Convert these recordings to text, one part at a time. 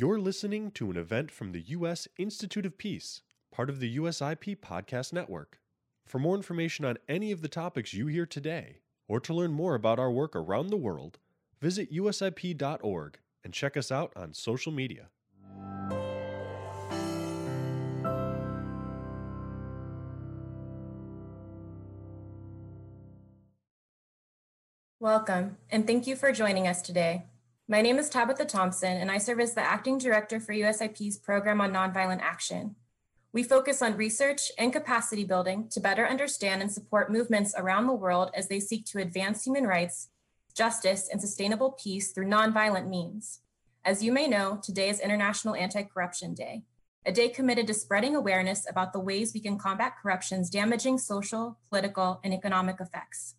You're listening to an event from the U.S. Institute of Peace, part of the USIP Podcast Network. For more information on any of the topics you hear today, or to learn more about our work around the world, visit usip.org and check us out on social media. Welcome, and thank you for joining us today. My name is Tabitha Thompson, and I serve as the Acting Director for USIP's Program on Nonviolent Action. We focus on research and capacity building to better understand and support movements around the world as they seek to advance human rights, justice, and sustainable peace through nonviolent means. As you may know, today is International Anti Corruption Day, a day committed to spreading awareness about the ways we can combat corruption's damaging social, political, and economic effects.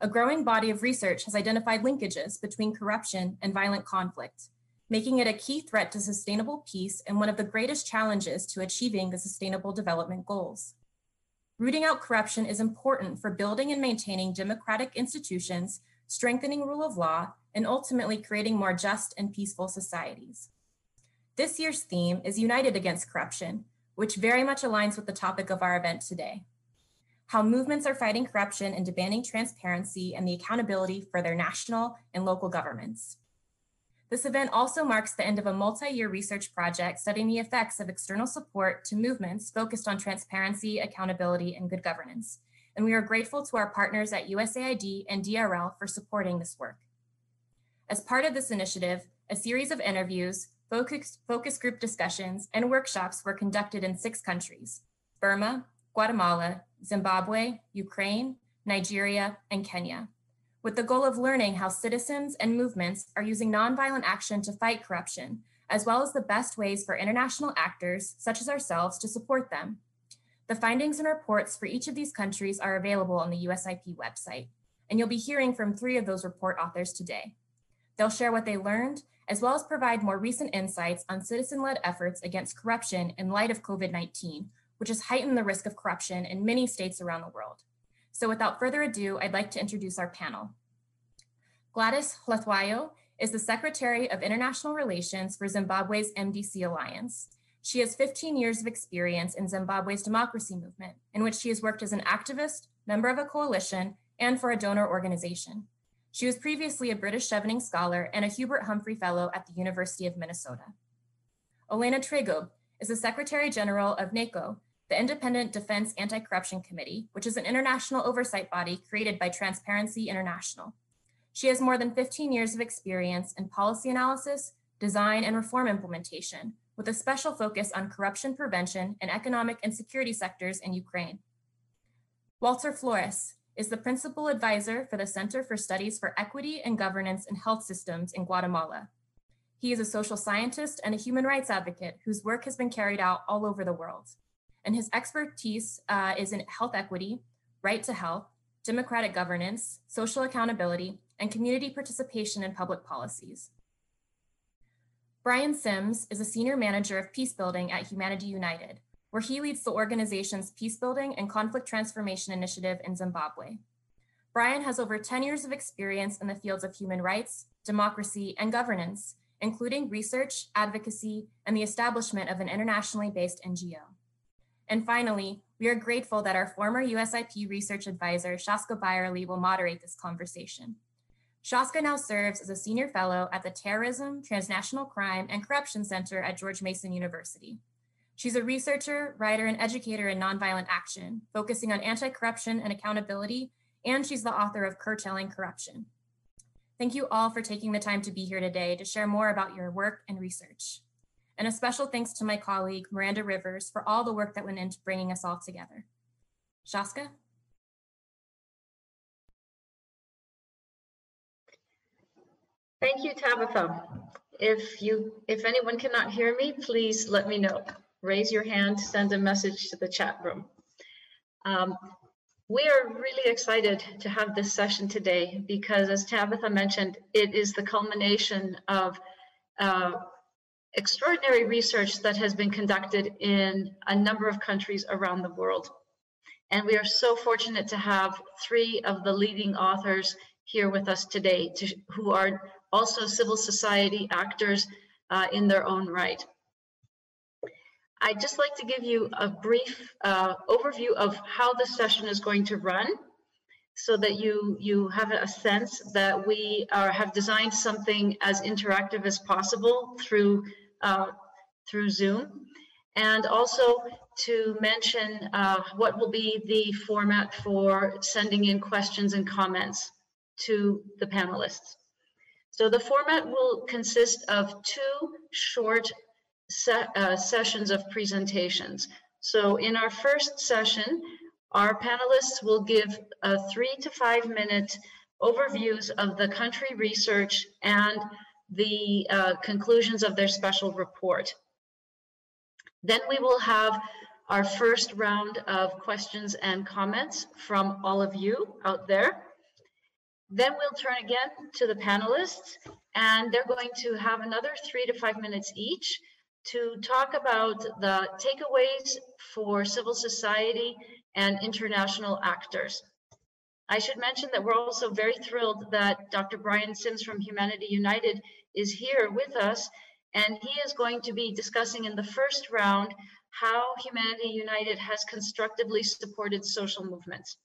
A growing body of research has identified linkages between corruption and violent conflict, making it a key threat to sustainable peace and one of the greatest challenges to achieving the Sustainable Development Goals. Rooting out corruption is important for building and maintaining democratic institutions, strengthening rule of law, and ultimately creating more just and peaceful societies. This year's theme is United Against Corruption, which very much aligns with the topic of our event today how movements are fighting corruption and demanding transparency and the accountability for their national and local governments. This event also marks the end of a multi-year research project studying the effects of external support to movements focused on transparency, accountability, and good governance. And we are grateful to our partners at USAID and DRL for supporting this work. As part of this initiative, a series of interviews, focus, focus group discussions, and workshops were conducted in six countries, Burma, Guatemala, Zimbabwe, Ukraine, Nigeria, and Kenya, with the goal of learning how citizens and movements are using nonviolent action to fight corruption, as well as the best ways for international actors, such as ourselves, to support them. The findings and reports for each of these countries are available on the USIP website, and you'll be hearing from three of those report authors today. They'll share what they learned, as well as provide more recent insights on citizen led efforts against corruption in light of COVID 19, which has heightened the risk of corruption in many states around the world. So without further ado, I'd like to introduce our panel. Gladys Hlatywayo is the Secretary of International Relations for Zimbabwe's MDC Alliance. She has 15 years of experience in Zimbabwe's democracy movement, in which she has worked as an activist, member of a coalition, and for a donor organization. She was previously a British Chevening Scholar and a Hubert Humphrey Fellow at the University of Minnesota. Olena Tregub is the Secretary General of NAKO, the Independent Defense Anti Corruption Committee, which is an international oversight body created by Transparency International. She has more than 15 years of experience in policy analysis, design, and reform implementation, with a special focus on corruption prevention and economic and security sectors in Ukraine. Walter Flores is the principal advisor for the Center for Studies for Equity and Governance in Health Systems in Guatemala. He is a social scientist and a human rights advocate whose work has been carried out all over the world and his expertise uh, is in health equity, right to health, democratic governance, social accountability, and community participation in public policies. Brian Sims is a senior manager of peacebuilding at Humanity United, where he leads the organization's peacebuilding and conflict transformation initiative in Zimbabwe. Brian has over 10 years of experience in the fields of human rights, democracy, and governance, including research, advocacy, and the establishment of an internationally based NGO. And finally, we are grateful that our former USIP research advisor, Shaazka Beyerle, will moderate this conversation. Shaska now serves as a senior fellow at the Terrorism, Transnational Crime, and Corruption Center at George Mason University. She's a researcher, writer, and educator in nonviolent action, focusing on anti corruption and accountability, and she's the author of Curtailing Corruption. Thank you all for taking the time to be here today to share more about your work and research. And a special thanks to my colleague, Miranda Rivers, for all the work that went into bringing us all together. Shaazka? Thank you, Tabitha. If you, if anyone cannot hear me, please let me know. Raise your hand, send a message to the chat room. Um, we are really excited to have this session today because as Tabitha mentioned, it is the culmination of uh, extraordinary research that has been conducted in a number of countries around the world. And we are so fortunate to have three of the leading authors here with us today to, who are also civil society actors uh, in their own right. I'd just like to give you a brief uh, overview of how the session is going to run so that you, you have a sense that we are, have designed something as interactive as possible through, uh, through Zoom. And also to mention uh, what will be the format for sending in questions and comments to the panelists. So the format will consist of two short se uh, sessions of presentations. So in our first session, our panelists will give a three to five minute overviews of the country research and the uh, conclusions of their special report. Then we will have our first round of questions and comments from all of you out there. Then we'll turn again to the panelists and they're going to have another three to five minutes each to talk about the takeaways for civil society and international actors. I should mention that we're also very thrilled that Dr. Brian Sims from Humanity United is here with us, and he is going to be discussing in the first round how Humanity United has constructively supported social movements.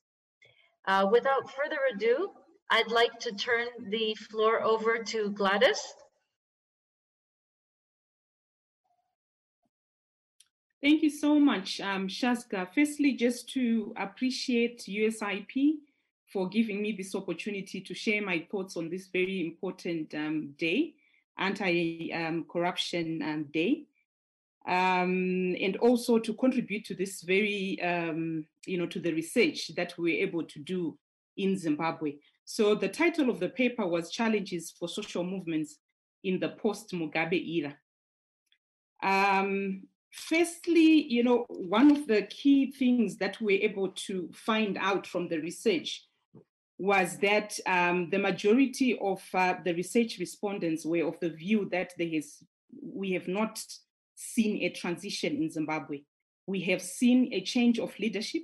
Uh, without further ado, I'd like to turn the floor over to Gladys. Thank you so much, um, Shaazka. Firstly, just to appreciate USIP for giving me this opportunity to share my thoughts on this very important um, day, anti-corruption um, day, um, and also to contribute to this very, um, you know, to the research that we were able to do in Zimbabwe. So the title of the paper was Challenges for Social Movements in the Post-Mugabe Era. Um, Firstly, you know, one of the key things that we're able to find out from the research was that um, the majority of uh, the research respondents were of the view that there is, we have not seen a transition in Zimbabwe. We have seen a change of leadership,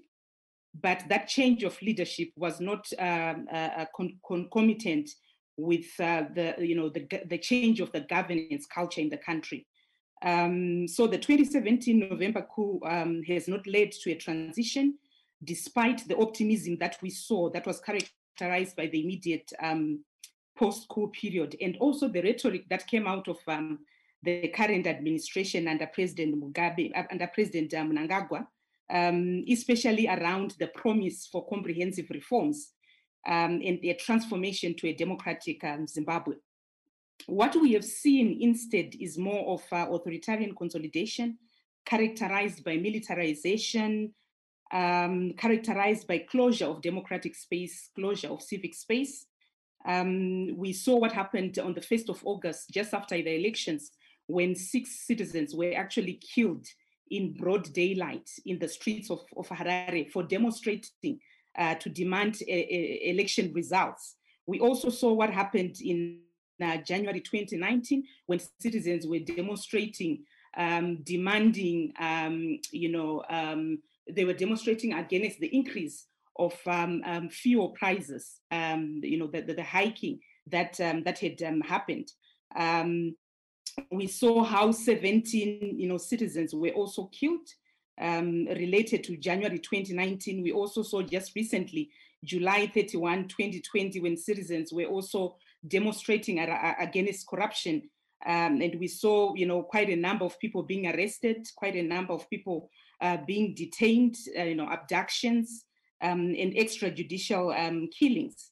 but that change of leadership was not uh, con concomitant with uh, the, you know, the, the change of the governance culture in the country. Um, so the 2017 November coup um, has not led to a transition, despite the optimism that we saw that was characterized by the immediate um, post-coup period, and also the rhetoric that came out of um, the current administration under President Mugabe, uh, under President uh, Mnangagwa, um, especially around the promise for comprehensive reforms um, and a transformation to a democratic Zimbabwe. What we have seen instead is more of uh, authoritarian consolidation, characterized by militarization, um, characterized by closure of democratic space, closure of civic space. Um, we saw what happened on the 1st of August, just after the elections, when six citizens were actually killed in broad daylight in the streets of, of Harare for demonstrating uh, to demand a, a election results. We also saw what happened in uh, January 2019 when citizens were demonstrating, um, demanding, um, you know, um, they were demonstrating against the increase of um, um, fuel prices, um, you know, the, the, the, hiking that, that had happened. we saw how 17, you know, citizens were also killed related to January 2019. We also saw just recently, July 31, 2020, when citizens were also demonstrating against corruption. Um, and we saw, you know, quite a number of people being arrested, quite a number of people uh, being detained, uh, you know, abductions um, and extrajudicial um, killings.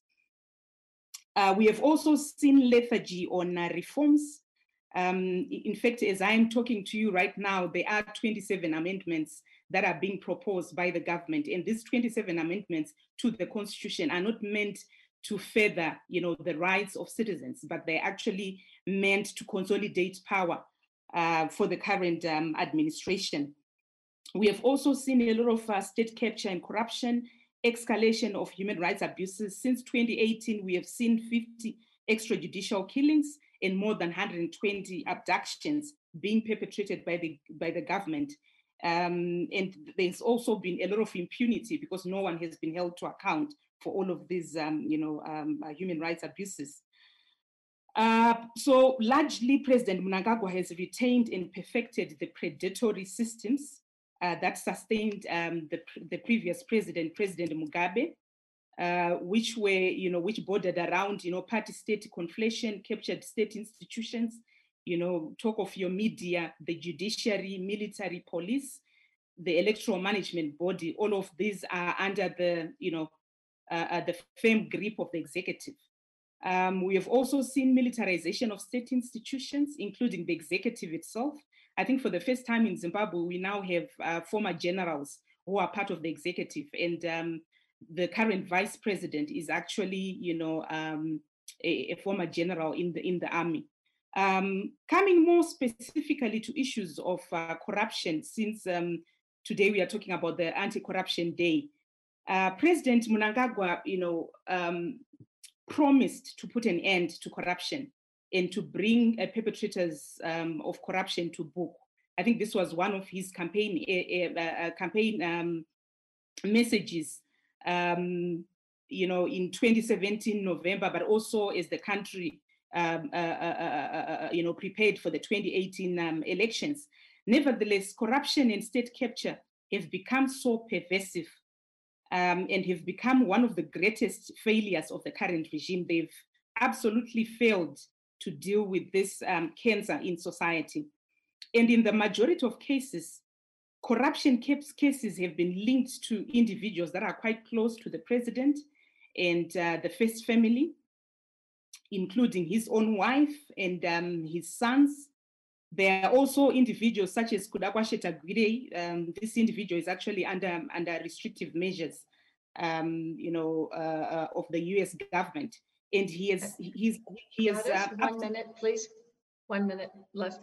Uh, we have also seen lethargy on uh, reforms. Um, in fact, as I'm talking to you right now, there are 27 amendments that are being proposed by the government. And these 27 amendments to the constitution are not meant to further, you know, the rights of citizens, but they're actually meant to consolidate power uh, for the current um, administration. We have also seen a lot of uh, state capture and corruption, escalation of human rights abuses. Since 2018, we have seen 50 extrajudicial killings and more than 120 abductions being perpetrated by the by the government. Um, and there's also been a lot of impunity because no one has been held to account for all of these, um, you know, um, uh, human rights abuses. Uh, so largely, President Mnangagwa has retained and perfected the predatory systems uh, that sustained um, the, the previous president, President Mugabe, uh, which were, you know, which bordered around, you know, party-state conflation, captured state institutions, you know, talk of your media, the judiciary, military, police, the electoral management body. All of these are under the, you know, uh, uh the firm grip of the executive. Um, we have also seen militarization of state institutions, including the executive itself. I think for the first time in Zimbabwe, we now have uh, former generals who are part of the executive, and um, the current vice president is actually, you know, um, a, a, former general in the in the army. Um, coming more specifically to issues of uh, corruption, since um, today we are talking about the Anti-Corruption Day, uh, President Mnangagwa, you know, um, promised to put an end to corruption and to bring uh, perpetrators um, of corruption to book. I think this was one of his campaign uh, uh, campaign um, messages. Um, you know, in 2017 November, but also as the country, um, uh, you know, prepared for the 2018 um, elections. Nevertheless, corruption and state capture have become so pervasive um, and have become one of the greatest failures of the current regime. They've absolutely failed to deal with this um, cancer in society. And in the majority of cases, corruption cases have been linked to individuals that are quite close to the president and uh, the first family, including his own wife and um, his sons. There are also individuals such as Kudakwashe Tagwirei. Um, this individual is actually under, under restrictive measures, um, you know, uh, uh, of the U.S. government, and he is he's he is uh, one minute, please. One minute left.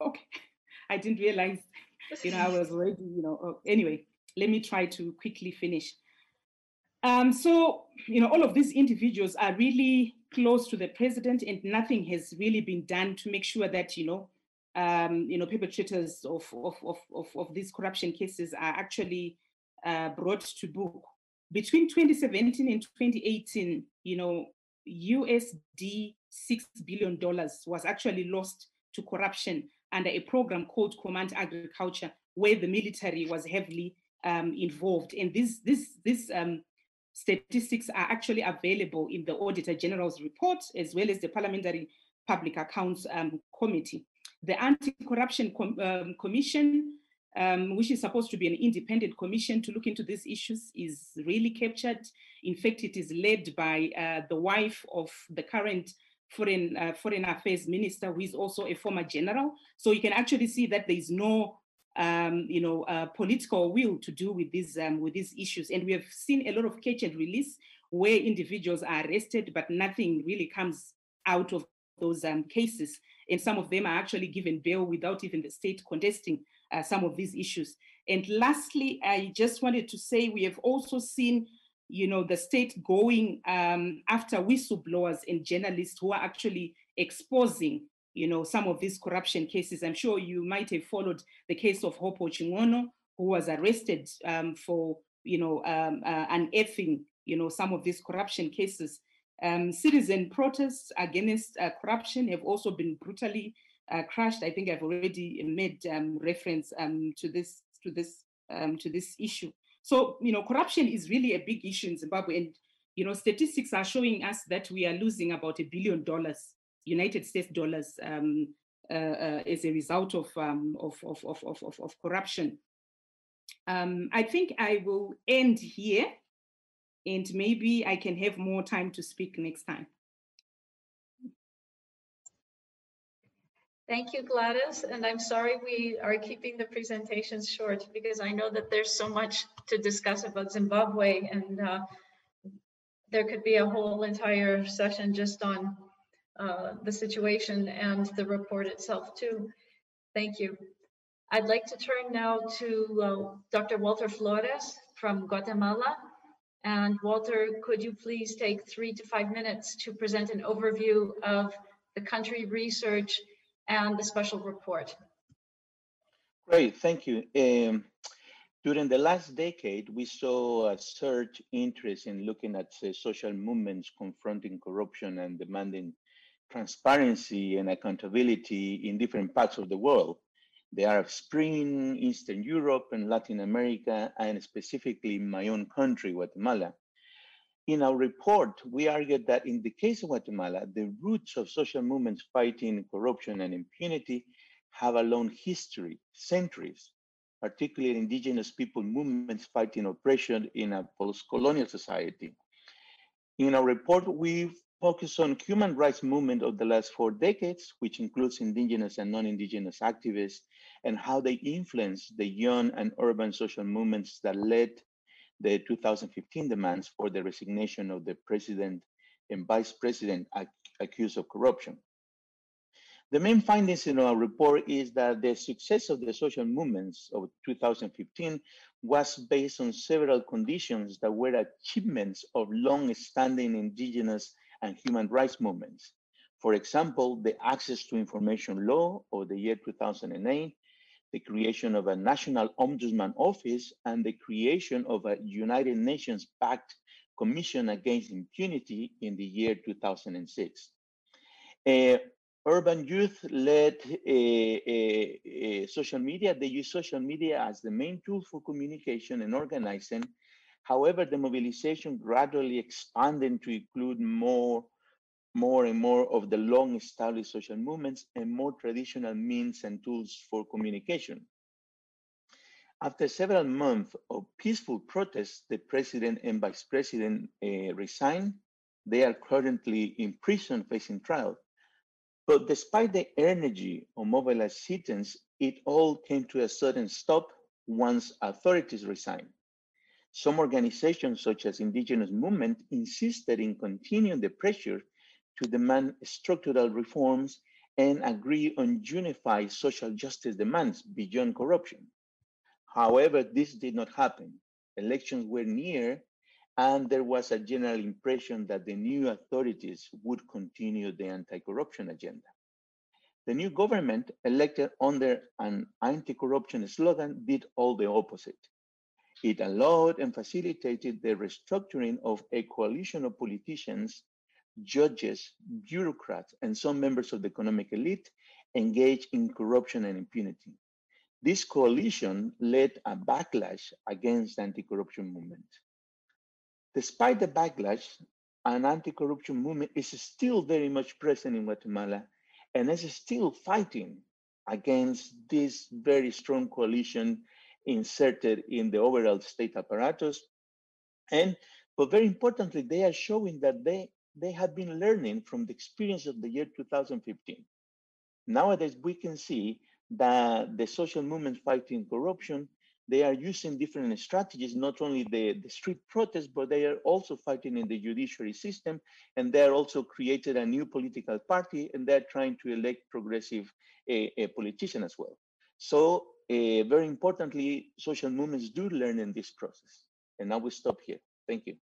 Okay, I didn't realize. You know, I was already. You know. Oh, anyway, let me try to quickly finish. Um, so, you know, all of these individuals are really close to the president, and nothing has really been done to make sure that you know, um, you know, perpetrators of of, of of of these corruption cases are actually uh, brought to book. Between 2017 and 2018, you know, USD six billion dollars was actually lost to corruption under a program called Command Agriculture, where the military was heavily um, involved. And this this this um, statistics are actually available in the Auditor General's report, as well as the Parliamentary Public Accounts um, Committee. The Anti-Corruption Com um, Commission, um, which is supposed to be an independent commission to look into these issues, is really captured. In fact, it is led by uh, the wife of the current foreign uh, foreign affairs minister, who is also a former general. So you can actually see that there is no um, you know, uh, political will to do with these um, with these issues. And we have seen a lot of catch and release where individuals are arrested, but nothing really comes out of those um, cases. And some of them are actually given bail without even the state contesting uh, some of these issues. And lastly, I just wanted to say we have also seen, you know, the state going um, after whistleblowers and journalists who are actually exposing you know, some of these corruption cases. I'm sure you might have followed the case of Hopo Chin'ono, who was arrested um, for, you know, um, uh, unearthing, you know, some of these corruption cases. Um, citizen protests against uh, corruption have also been brutally uh, crushed. I think I've already made um, reference um, to this to this um, to this issue. So you know, corruption is really a big issue in Zimbabwe, and you know, statistics are showing us that we are losing about a billion dollars United States dollars um, uh, uh, as a result of, um, of, of, of, of, of, corruption. Um, I think I will end here and maybe I can have more time to speak next time. Thank you, Gladys. And I'm sorry we are keeping the presentations short because I know that there's so much to discuss about Zimbabwe and uh, there could be a whole entire session just on uh, the situation and the report itself too. Thank you. I'd like to turn now to uh, Dr. Walter Flores from Guatemala. And Walter, could you please take three to five minutes to present an overview of the country research and the special report? Great, thank you. Um, during the last decade, we saw a surge interest in looking at uh, social movements confronting corruption and demanding transparency and accountability in different parts of the world, the Arab Spring, Eastern Europe, and Latin America, and specifically my own country, Guatemala. In our report, we argued that in the case of Guatemala, the roots of social movements fighting corruption and impunity have a long history, centuries, particularly indigenous people movements fighting oppression in a post-colonial society. In our report, we focus on human rights movement of the last four decades, which includes indigenous and non-indigenous activists, and how they influenced the young and urban social movements that led the 2015 demands for the resignation of the president and vice president ac accused of corruption. The main findings in our report is that the success of the social movements of 2015 was based on several conditions that were achievements of long-standing indigenous and human rights movements. For example, the access to information law of the year 2008, the creation of a national ombudsman office, and the creation of a United Nations backed commission against impunity in the year 2006. Uh, urban youth led uh, uh, social media. They use social media as the main tool for communication and organizing. However, the mobilization gradually expanded to include more, more and more of the long established social movements and more traditional means and tools for communication. After several months of peaceful protests, the president and vice president uh, resigned. They are currently in prison facing trial. But despite the energy of mobilized citizens, it all came to a sudden stop once authorities resigned. Some organizations, such as Indigenous Movement, insisted in continuing the pressure to demand structural reforms and agree on unified social justice demands beyond corruption. However, this did not happen. Elections were near and there was a general impression that the new authorities would continue the anti-corruption agenda. The new government, elected under an anti-corruption slogan, did all the opposite. It allowed and facilitated the restructuring of a coalition of politicians, judges, bureaucrats, and some members of the economic elite engaged in corruption and impunity. This coalition led a backlash against the anti-corruption movement. Despite the backlash, an anti-corruption movement is still very much present in Guatemala and is still fighting against this very strong coalition inserted in the overall state apparatus. And, but very importantly, they are showing that they, they have been learning from the experience of the year 2015. Nowadays, we can see that the social movement fighting corruption they are using different strategies, not only the, the street protests, but they are also fighting in the judiciary system. And they're also created a new political party and they're trying to elect progressive a, uh, politicians as well. So uh, very importantly, social movements do learn in this process. And now we stop here. Thank you.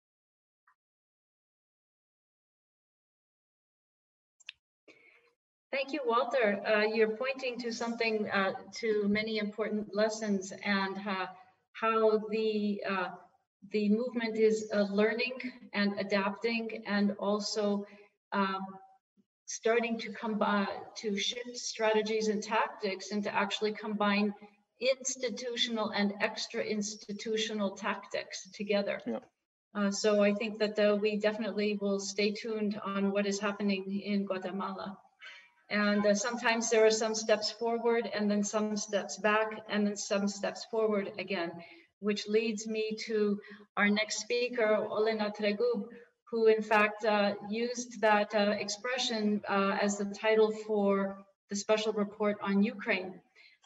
Thank you, Walter. Uh, you're pointing to something, uh, to many important lessons and uh, how the uh, the movement is uh, learning and adapting and also um, starting to combine, to shift strategies and tactics and to actually combine institutional and extra institutional tactics together. Yeah. Uh, so I think that we definitely will stay tuned on what is happening in Guatemala. And uh, sometimes there are some steps forward and then some steps back and then some steps forward again, which leads me to our next speaker, Olena Tregub, who in fact uh, used that uh, expression uh, as the title for the special report on Ukraine.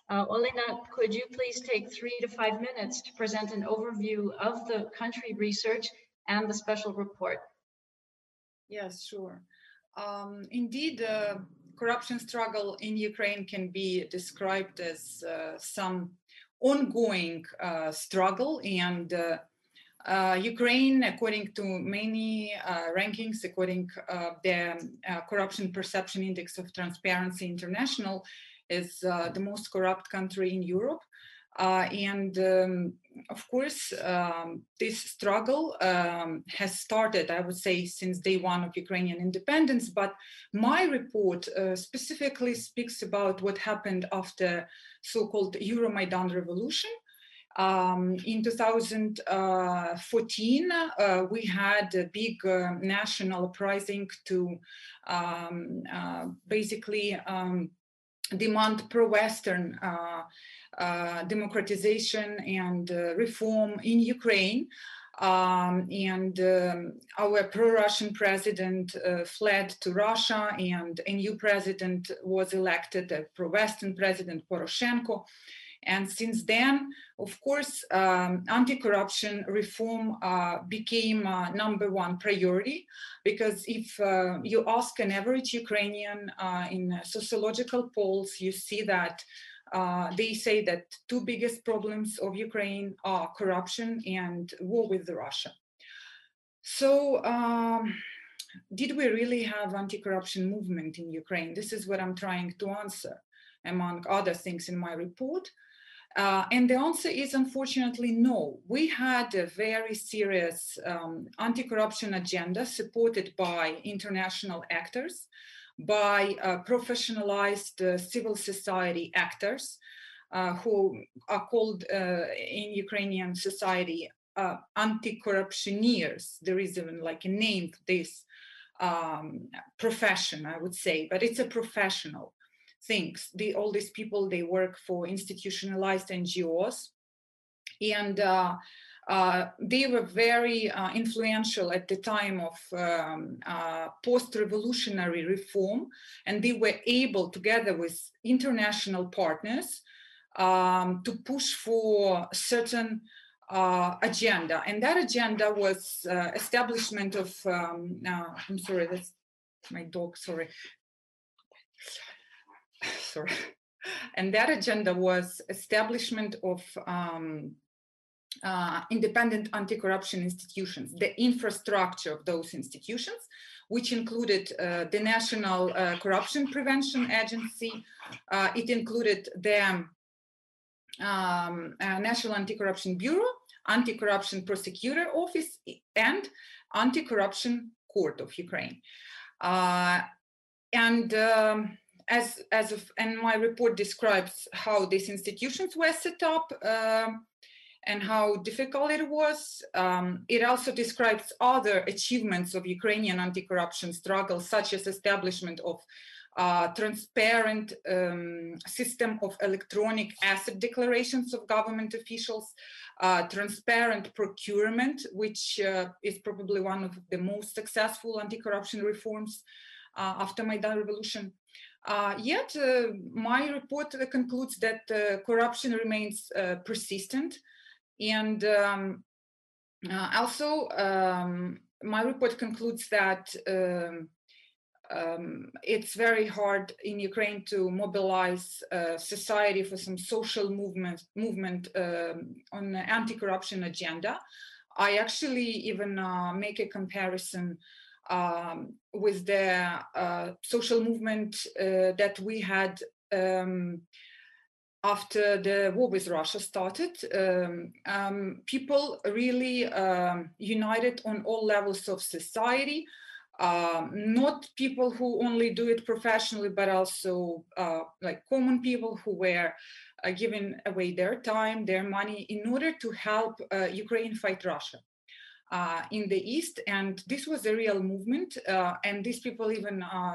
Uh, Olena, could you please take three to five minutes to present an overview of the country research and the special report? Yes, sure. Um, indeed, uh, corruption struggle in Ukraine can be described as uh, some ongoing struggle and uh, uh Ukraine, according to many uh, rankings, according uh, the Corruption Perception Index of Transparency International, is the most corrupt country in Europe. Uh, and um, of course, um, this struggle um, has started, I would say, since day one of Ukrainian independence. But my report uh, specifically speaks about what happened after so-called Euromaidan revolution. Um, in 2014, uh, we had a big uh, national uprising to um, uh, basically um, demand pro-Western uh, uh, democratization and uh, reform in Ukraine. Um, and um, our pro-Russian president uh, fled to Russia, and a new president was elected, a pro-Western president Poroshenko. And since then, of course, um, anti-corruption reform uh, became uh, number one priority because if uh, you ask an average Ukrainian in sociological polls, you see that uh, they say that two biggest problems of Ukraine are corruption and war with Russia. So, um, did we really have anti-corruption movement in Ukraine? This is what I'm trying to answer, among other things in my report. Uh, and the answer is unfortunately no. We had a very serious um, anti-corruption agenda supported by international actors by uh, professionalized uh, civil society actors uh, who are called in Ukrainian society anti-corruptioneers. There is even like a name for this um, profession, I would say, but it's a professional things. The, all these people, they work for institutionalized NGOs. And uh, uh, they were very uh, influential at the time of um, uh, post-revolutionary reform, and they were able, together with international partners, um, to push for certain uh, agenda. And that agenda was uh, establishment of, um, I'm sorry, that's my dog, sorry. sorry. And that agenda was establishment of um, uh, independent anti-corruption institutions, the infrastructure of those institutions, which included uh, the National uh, Corruption Prevention Agency. Uh, it included the um, uh, National Anti-Corruption Bureau, Anti-Corruption Prosecutor Office, and Anti-Corruption Court of Ukraine. Uh, and um, as, as of, and my report describes how these institutions were set up. Um, and how difficult it was. Um, it also describes other achievements of Ukrainian anti-corruption struggle, such as establishment of uh, transparent um, system of electronic asset declarations of government officials, uh, transparent procurement, which uh, is probably one of the most successful anti-corruption reforms uh, after Maidan revolution. Uh, yet, uh, my report concludes that corruption remains persistent and um, uh, also, um, my report concludes that um, um, it's very hard in Ukraine to mobilize uh, society for some social movement movement um, on the anti-corruption agenda. I actually even uh, make a comparison um, with the uh, social movement uh, that we had um, after the war with Russia started, um, um, people really um, united on all levels of society. Um, not people who only do it professionally, but also uh, like common people who were uh, giving away their time, their money in order to help uh, Ukraine fight Russia. Uh, in the east, and this was a real movement, uh, and these people even uh,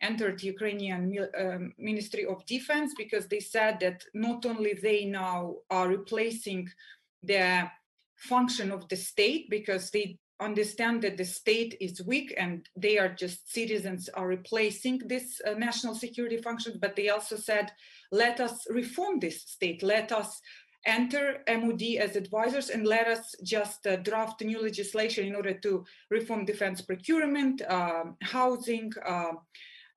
entered Ukrainian um, Ministry of Defense because they said that not only they now are replacing the function of the state because they understand that the state is weak and they are just citizens are replacing this uh, national security function but they also said let us reform this state. Let us enter mod as advisors and let us just uh, draft new legislation in order to reform defense procurement uh, housing uh,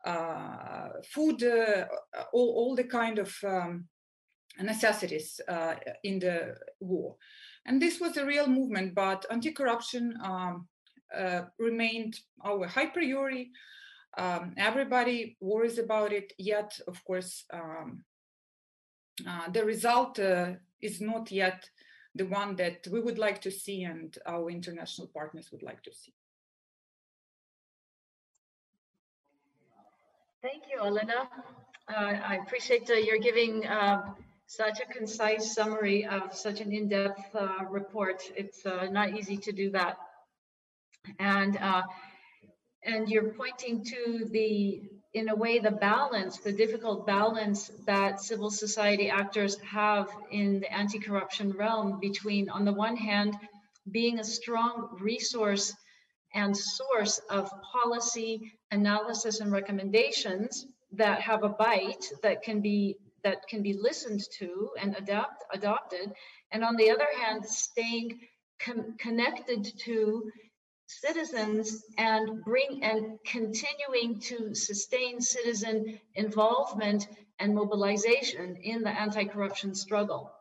uh, food, uh, all, all the kind of um, necessities uh, in the war. And this was a real movement, but anti-corruption um, remained our high priority. Um, everybody worries about it, yet, of course, um, uh, the result uh, is not yet the one that we would like to see and our international partners would like to see. Thank you, Elena. Uh, I appreciate uh, your giving uh, such a concise summary of such an in-depth uh, report. It's uh, not easy to do that. And, uh, and you're pointing to the, in a way, the balance, the difficult balance that civil society actors have in the anti-corruption realm between, on the one hand, being a strong resource and source of policy analysis and recommendations that have a bite that can be that can be listened to and adapt adopted and on the other hand staying connected to citizens and bring and continuing to sustain citizen involvement and mobilization in the anti-corruption struggle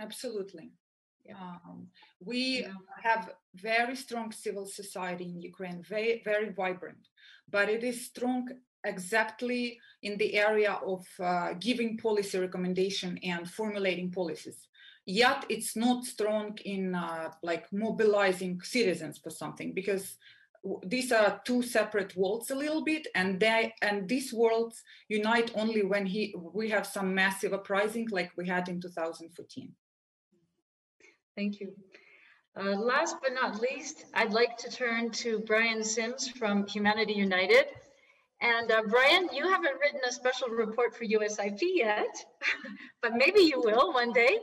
absolutely yeah. Um, we yeah. have very strong civil society in Ukraine, very, very vibrant, but it is strong exactly in the area of uh, giving policy recommendation and formulating policies. Yet it's not strong in uh, like mobilizing citizens for something because these are two separate worlds a little bit and they and these worlds unite only when he we have some massive uprising like we had in 2014 Thank you. Uh, last but not least, I'd like to turn to Brian Sims from Humanity United. And uh, Brian, you haven't written a special report for USIP yet, but maybe you will one day.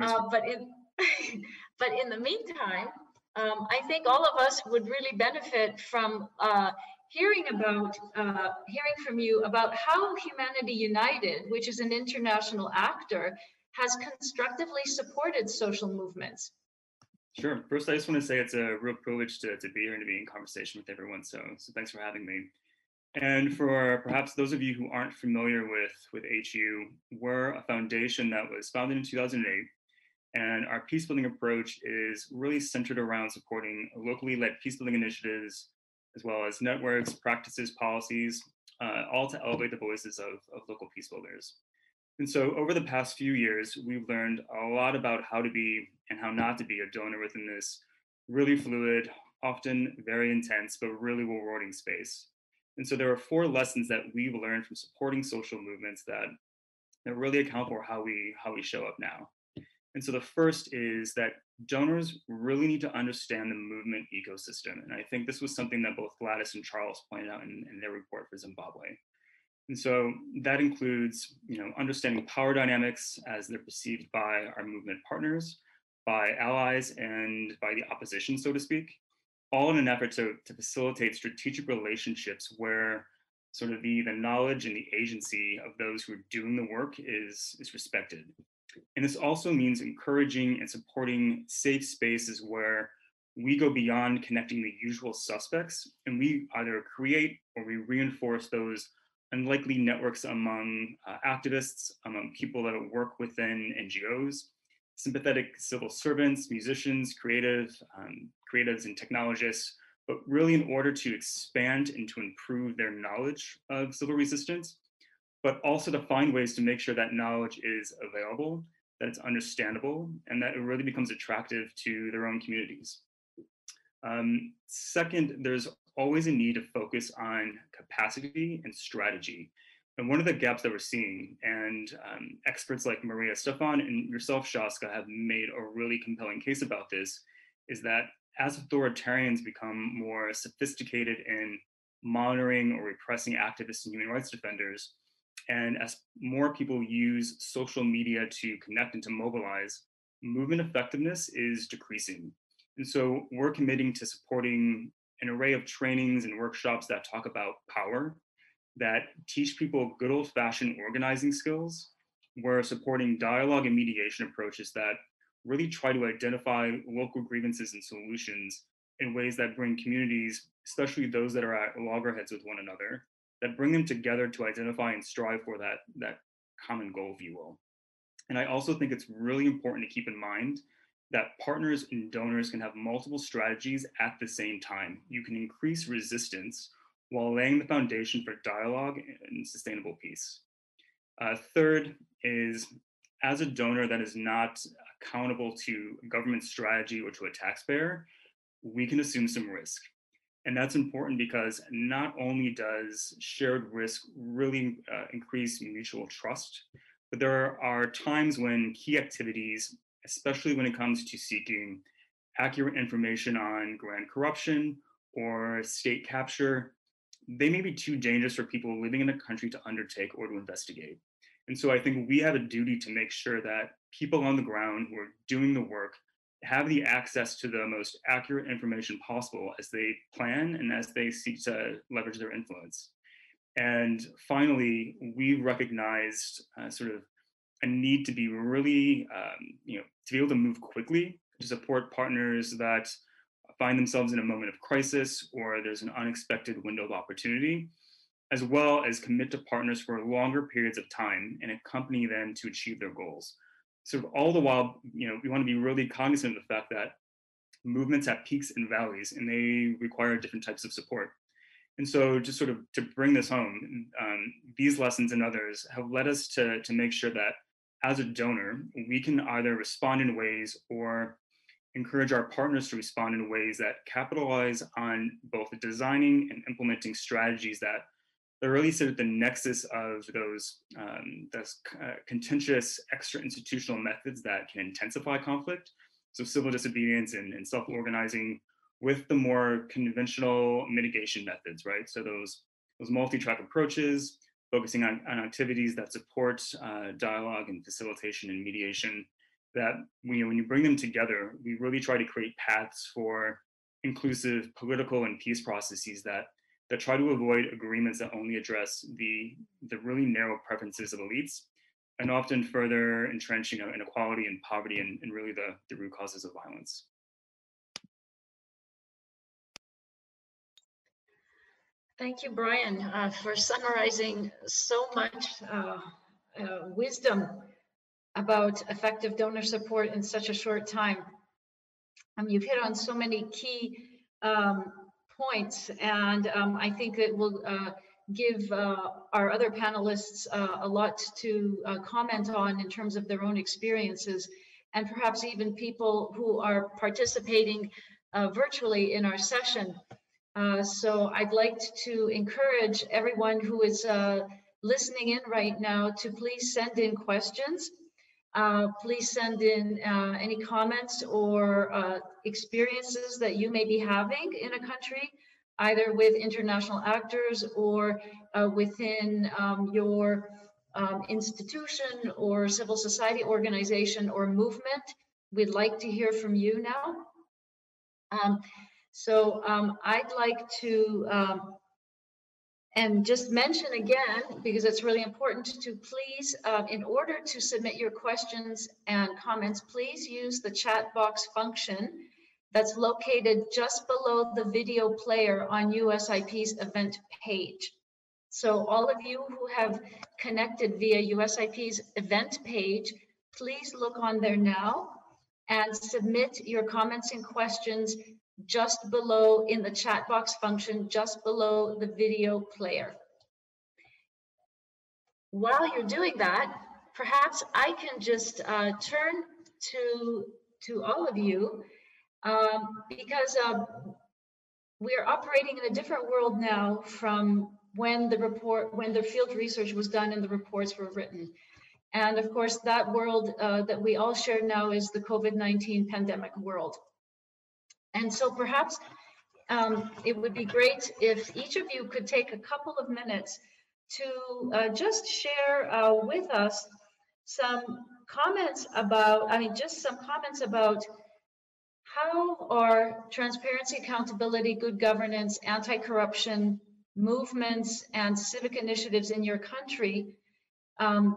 Uh, but in but in the meantime, um, I think all of us would really benefit from uh, hearing about uh, hearing from you about how Humanity United, which is an international actor, has constructively supported social movements. Sure. First, I just want to say it's a real privilege to, to be here and to be in conversation with everyone. So, so thanks for having me. And for perhaps those of you who aren't familiar with, with HU, we're a foundation that was founded in 2008. And our peace building approach is really centered around supporting locally led peace building initiatives, as well as networks, practices, policies, uh, all to elevate the voices of, of local peace builders. And so over the past few years, we've learned a lot about how to be and how not to be a donor within this really fluid, often very intense, but really rewarding space. And so there are four lessons that we've learned from supporting social movements that, that really account for how we how we show up now. And so the first is that donors really need to understand the movement ecosystem. And I think this was something that both Gladys and Charles pointed out in, in their report for Zimbabwe. And so that includes, you know, understanding power dynamics as they're perceived by our movement partners, by allies, and by the opposition, so to speak, all in an effort to, to facilitate strategic relationships where sort of the, the knowledge and the agency of those who are doing the work is, is respected. And this also means encouraging and supporting safe spaces where we go beyond connecting the usual suspects and we either create or we reinforce those unlikely networks among uh, activists, among people that work within NGOs, sympathetic civil servants, musicians, creative, um, creatives and technologists, but really in order to expand and to improve their knowledge of civil resistance, but also to find ways to make sure that knowledge is available, that it's understandable, and that it really becomes attractive to their own communities. Um, second, there's always a need to focus on capacity and strategy. And one of the gaps that we're seeing, and um, experts like Maria Stephan and yourself, Shaazka, have made a really compelling case about this, is that as authoritarians become more sophisticated in monitoring or repressing activists and human rights defenders, and as more people use social media to connect and to mobilize, movement effectiveness is decreasing. And so we're committing to supporting an array of trainings and workshops that talk about power, that teach people good old fashioned organizing skills. We're supporting dialogue and mediation approaches that really try to identify local grievances and solutions in ways that bring communities, especially those that are at loggerheads with one another, that bring them together to identify and strive for that, that common goal, if you will. And I also think it's really important to keep in mind that partners and donors can have multiple strategies at the same time. You can increase resistance while laying the foundation for dialogue and sustainable peace. Uh, third is as a donor that is not accountable to government strategy or to a taxpayer, we can assume some risk. And that's important because not only does shared risk really uh, increase mutual trust, but there are times when key activities, especially when it comes to seeking accurate information on grand corruption or state capture, they may be too dangerous for people living in the country to undertake or to investigate. And so I think we have a duty to make sure that people on the ground who are doing the work have the access to the most accurate information possible as they plan and as they seek to leverage their influence. And finally, we recognized uh, sort of a need to be really, um, you know, to be able to move quickly to support partners that find themselves in a moment of crisis or there's an unexpected window of opportunity, as well as commit to partners for longer periods of time and accompany them to achieve their goals sort of all the while, you know, we want to be really cognizant of the fact that movements have peaks and valleys and they require different types of support. And so just sort of to bring this home, um, these lessons and others have led us to, to make sure that as a donor, we can either respond in ways or encourage our partners to respond in ways that capitalize on both designing and implementing strategies that they're really sort of the nexus of those, um, those uh, contentious extra institutional methods that can intensify conflict. So civil disobedience and, and self-organizing with the more conventional mitigation methods, right? So those, those multi-track approaches, focusing on, on activities that support uh, dialogue and facilitation and mediation, that when you, bring them together, we really try to create paths for inclusive political and peace processes that that try to avoid agreements that only address the, the really narrow preferences of elites and often further entrenching know, inequality and poverty and, and really the, the root causes of violence. Thank you, Brian, uh, for summarizing so much uh, uh, wisdom about effective donor support in such a short time. Um, you've hit on so many key um, points, and um, I think it will uh, give uh, our other panelists uh, a lot to uh, comment on in terms of their own experiences, and perhaps even people who are participating uh, virtually in our session. Uh, so I'd like to encourage everyone who is listening in right now to please send in questions. Uh, please send in uh, any comments or uh, experiences that you may be having in a country, either with international actors or uh, within um, your um, institution or civil society organization or movement. We'd like to hear from you now. Um, so um, I'd like to um, and just mention again, because it's really important to please, uh, in order to submit your questions and comments, please use the chat box function that's located just below the video player on USIP's event page. So all of you who have connected via USIP's event page, please look on there now and submit your comments and questions just below in the chat box function, just below the video player. While you're doing that, perhaps I can just uh, turn to, to all of you um, because uh, we are operating in a different world now from when the report, when the field research was done and the reports were written. And of course, that world uh, that we all share now is the COVID-19 pandemic world. And so perhaps um, it would be great if each of you could take a couple of minutes to uh, just share uh, with us some comments about, I mean, just some comments about how are transparency, accountability, good governance, anti-corruption movements and civic initiatives in your country um,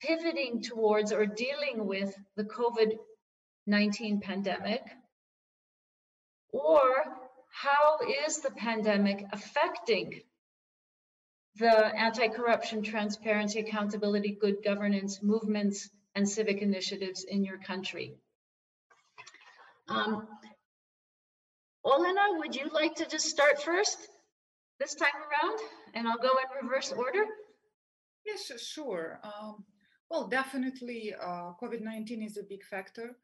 pivoting towards or dealing with the COVID-19 pandemic? Or how is the pandemic affecting the anti-corruption, transparency, accountability, good governance movements and civic initiatives in your country? Um, Olena, would you like to just start first this time around? And I'll go in reverse order. Yes, sure. Um, Well, definitely, uh, COVID 19 is a big factor.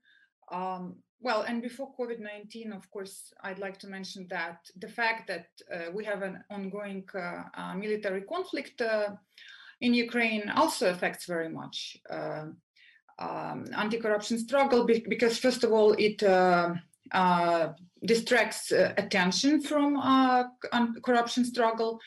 Um, well, and before COVID 19, of course, I'd like to mention that the fact that uh, we have an ongoing uh, uh military conflict uh, in Ukraine also affects very much uh, um, anti corruption struggle because, first of all, it distracts attention from corruption struggle.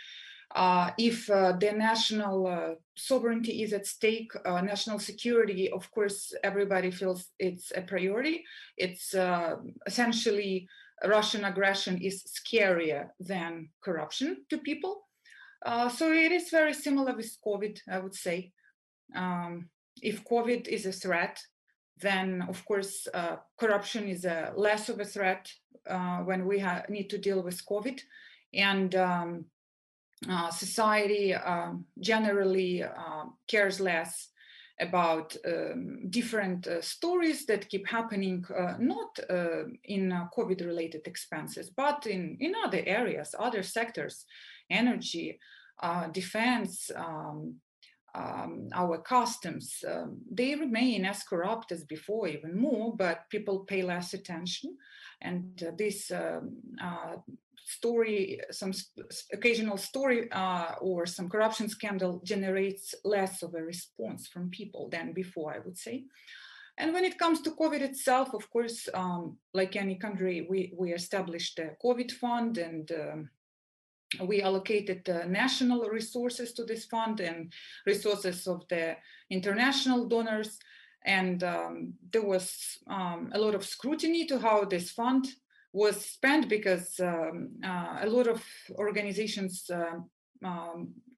Uh, if uh, the national uh, sovereignty is at stake, uh, national security, of course, everybody feels it's a priority. It's uh, essentially Russian aggression is scarier than corruption to people. Uh, so it is very similar with COVID, I would say. Um, if COVID is a threat, then of course corruption is a less of a threat when we need to deal with COVID. And um, uh, society um, generally uh, cares less about um, different uh, stories that keep happening, uh, not uh, in COVID related expenses, but in, in other areas, other sectors, energy, defense, um, um, our customs, um, they remain as corrupt as before, even more, but people pay less attention. And uh, this um, uh, story, some occasional story uh, or some corruption scandal generates less of a response from people than before, I would say. And when it comes to COVID itself, of course, um, like any country, we, we established a COVID fund and um, we allocated uh, national resources to this fund and resources of the international donors. And um, there was um, a lot of scrutiny to how this fund was spent because um, uh, a lot of organizations uh,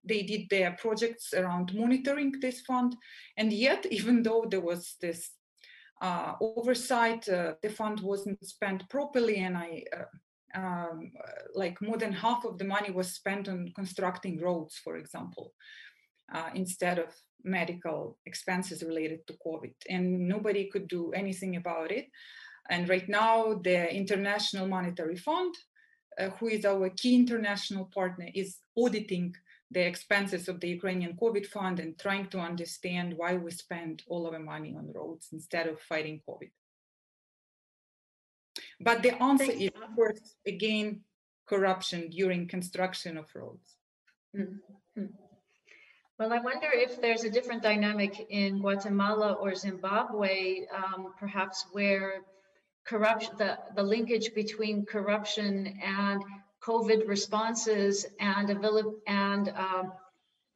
they did their projects around monitoring this fund and yet even though there was this uh, oversight uh, the fund wasn't spent properly and i uh, um, like more than half of the money was spent on constructing roads for example uh, instead of medical expenses related to covid and nobody could do anything about it and right now, the International Monetary Fund, uh, who is our key international partner, is auditing the expenses of the Ukrainian COVID fund and trying to understand why we spend all of our money on roads instead of fighting COVID. But the answer is, of course, again, corruption during construction of roads. Mm-hmm. Well, I wonder if there's a different dynamic in Guatemala or Zimbabwe, um, perhaps where corruption, the, the linkage between corruption and COVID responses and and um,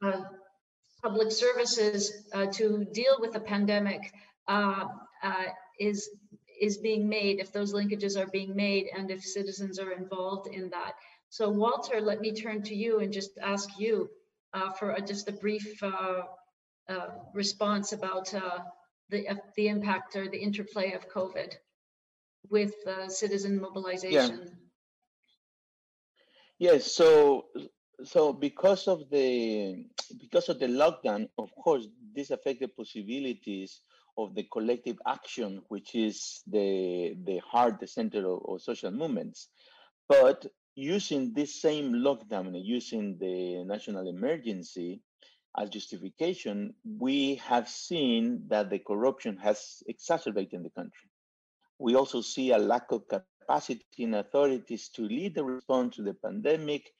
uh, public services uh, to deal with the pandemic uh, uh, is is being made if those linkages are being made and if citizens are involved in that. So Walter, let me turn to you and just ask you uh, for a, just a brief uh, response about the the impact or the interplay of COVID with uh, citizen mobilization? Yeah. Yes. So so because of the because of the lockdown, of course, this affected possibilities of the collective action, which is the the heart, the center of, of social movements. But using this same lockdown, using the national emergency as justification, we have seen that the corruption has exacerbated in the country. We also see a lack of capacity in authorities to lead the response to the pandemic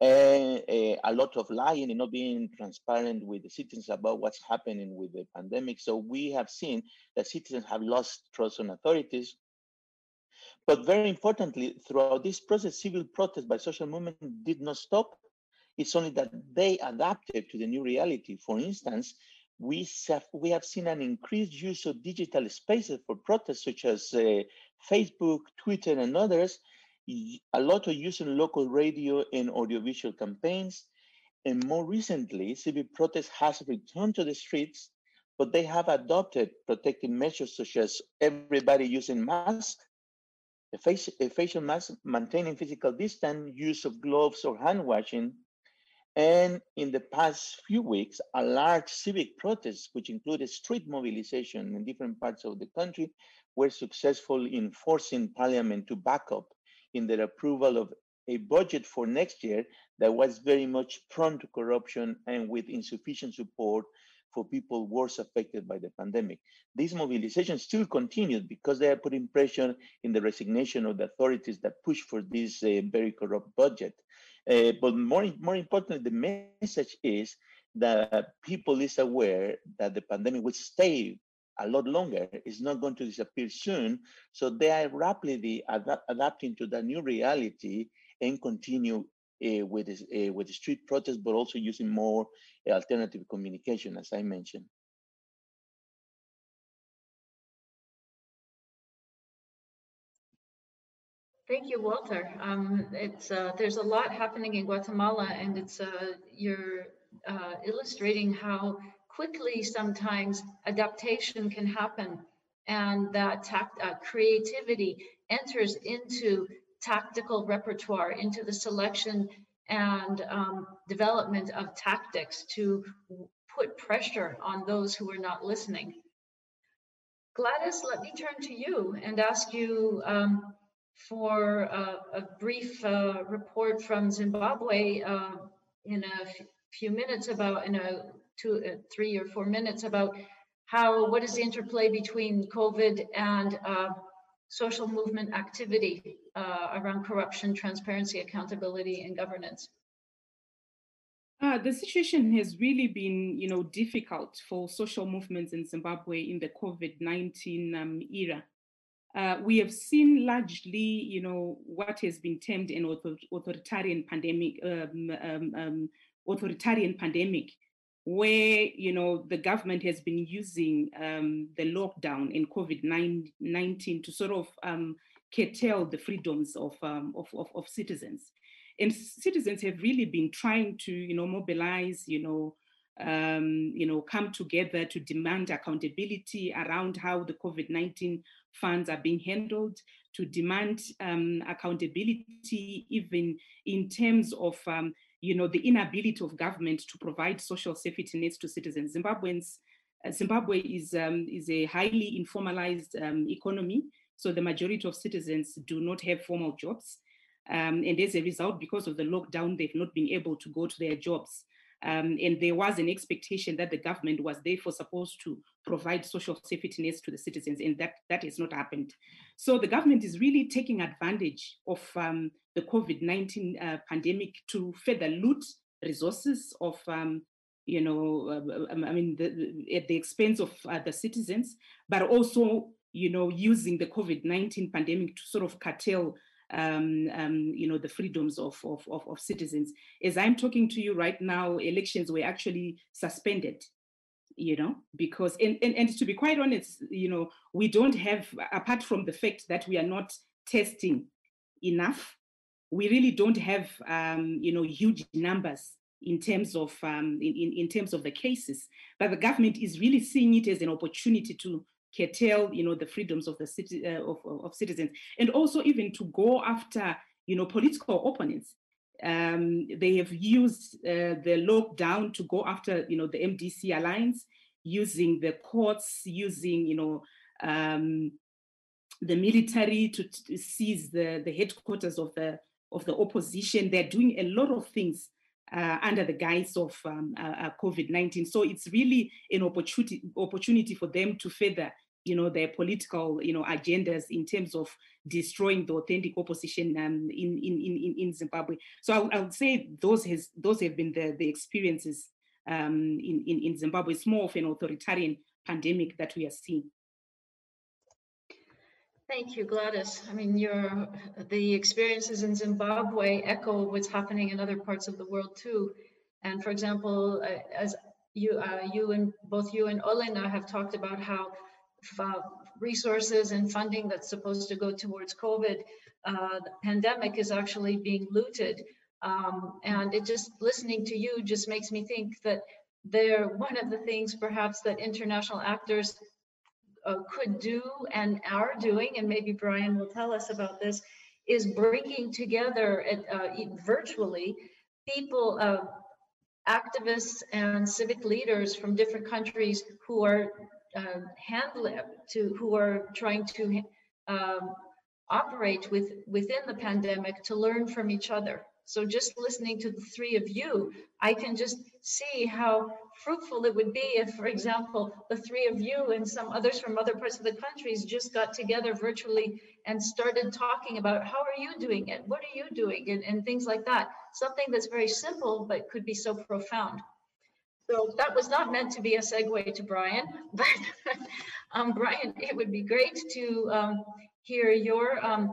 and uh, a lot of lying and not being transparent with the citizens about what's happening with the pandemic. So we have seen that citizens have lost trust in authorities. But very importantly, throughout this process, civil protest by social movement did not stop. It's only that they adapted to the new reality. For instance, we have, we have seen an increased use of digital spaces for protests, such as uh, Facebook, Twitter, and others, a lot of using local radio and audiovisual campaigns. And more recently, civil protest has returned to the streets, but they have adopted protective measures such as everybody using masks, a, face, a facial mask, maintaining physical distance, use of gloves or hand washing, and in the past few weeks, a large civic protest, which included street mobilization in different parts of the country, were successful in forcing parliament to back up in their approval of a budget for next year that was very much prone to corruption and with insufficient support for people worse affected by the pandemic. These mobilizations still continued because they are putting pressure in the resignation of the authorities that push for this uh, very corrupt budget. Uh, but more, more importantly, the message is that people is aware that the pandemic will stay a lot longer. It's not going to disappear soon. So they are rapidly ad- adapting to the new reality and continue uh, with this, uh, with the street protests, but also using more uh, alternative communication, as I mentioned. Thank you, Walter. Um, it's uh, there's a lot happening in Guatemala, and it's uh, you're uh, illustrating how quickly sometimes adaptation can happen, and that tact, uh, creativity enters into tactical repertoire, into the selection and um, development of tactics to put pressure on those who are not listening. Gladys, let me turn to you and ask you um, for a, a brief uh, report from Zimbabwe uh, in a few minutes about, in a two, uh, three or four minutes about how, what is the interplay between COVID and uh, social movement activity uh, around corruption, transparency, accountability, and governance? Uh, the situation has really been, you know, difficult for social movements in Zimbabwe in the COVID-19 um, era. Uh, we have seen largely, you know, what has been termed an author- authoritarian pandemic, um, um, um authoritarian pandemic, where you know the government has been using um, the lockdown and COVID nineteen to sort of um, curtail the freedoms of, um, of, of, of citizens, and citizens have really been trying to you know mobilize, you know. Um, you know, come together to demand accountability around how the COVID 19 funds are being handled, to demand um, accountability even in terms of um, you know, the inability of government to provide social safety nets to citizens. Zimbabweans, uh, Zimbabwe is, um, is a highly informalized um, economy, so the majority of citizens do not have formal jobs. Um, and as a result, because of the lockdown, they've not been able to go to their jobs. Um, and there was an expectation that the government was therefore supposed to provide social safety nets to the citizens, and that, that has not happened. So the government is really taking advantage of um, the COVID 19 uh, pandemic to further loot resources of. Um, you know, uh, I mean, the, at the expense of uh, the citizens, but also, you know, using the COVID 19 pandemic to sort of curtail um, um, you know, the freedoms of, of, of, of, citizens. As I'm talking to you right now, elections were actually suspended, you know, because, and, and, and to be quite honest, you know, we don't have, apart from the fact that we are not testing enough, we really don't have, um, you know, huge numbers in terms of um, in, in, in terms of the cases. But the government is really seeing it as an opportunity to curtail, you know, the freedoms of the city uh, of, of citizens, and also even to go after, you know, political opponents. Um, they have used uh, the lockdown to go after, you know, the MDC alliance, using the courts, using, you know, um, the military to, to, seize the, the headquarters of the of the opposition. They're doing a lot of things uh, under the guise of um, uh, uh COVID-19. So it's really an opportunity opportunity for them to further, you know, their political, you know, agendas in terms of destroying the authentic opposition um, in, in in in Zimbabwe. So I, I would say those has those have been the the experiences um, in, in in Zimbabwe. It's more of an authoritarian pandemic that we are seeing. Thank you, Gladys. I mean, your the experiences in Zimbabwe echo what's happening in other parts of the world too. And for example, uh, as you, uh, you and both you and Olena have talked about how uh, resources and funding that's supposed to go towards COVID, uh, the pandemic is actually being looted. Um, and it just listening to you just makes me think that they're one of the things perhaps that international actors uh, could do and are doing, and maybe Brian will tell us about this, is bringing together uh, virtually people, uh, activists and civic leaders from different countries who are uh, handling to who are trying to um, operate with within the pandemic to learn from each other. So just listening to the three of you, I can just see how fruitful it would be if, for example, the three of you and some others from other parts of the countries just got together virtually and started talking about how are you doing it? What are you doing? And, and things like that. Something that's very simple, but could be so profound. So that was not meant to be a segue to Brian, but um, Brian, it would be great to um, hear your um,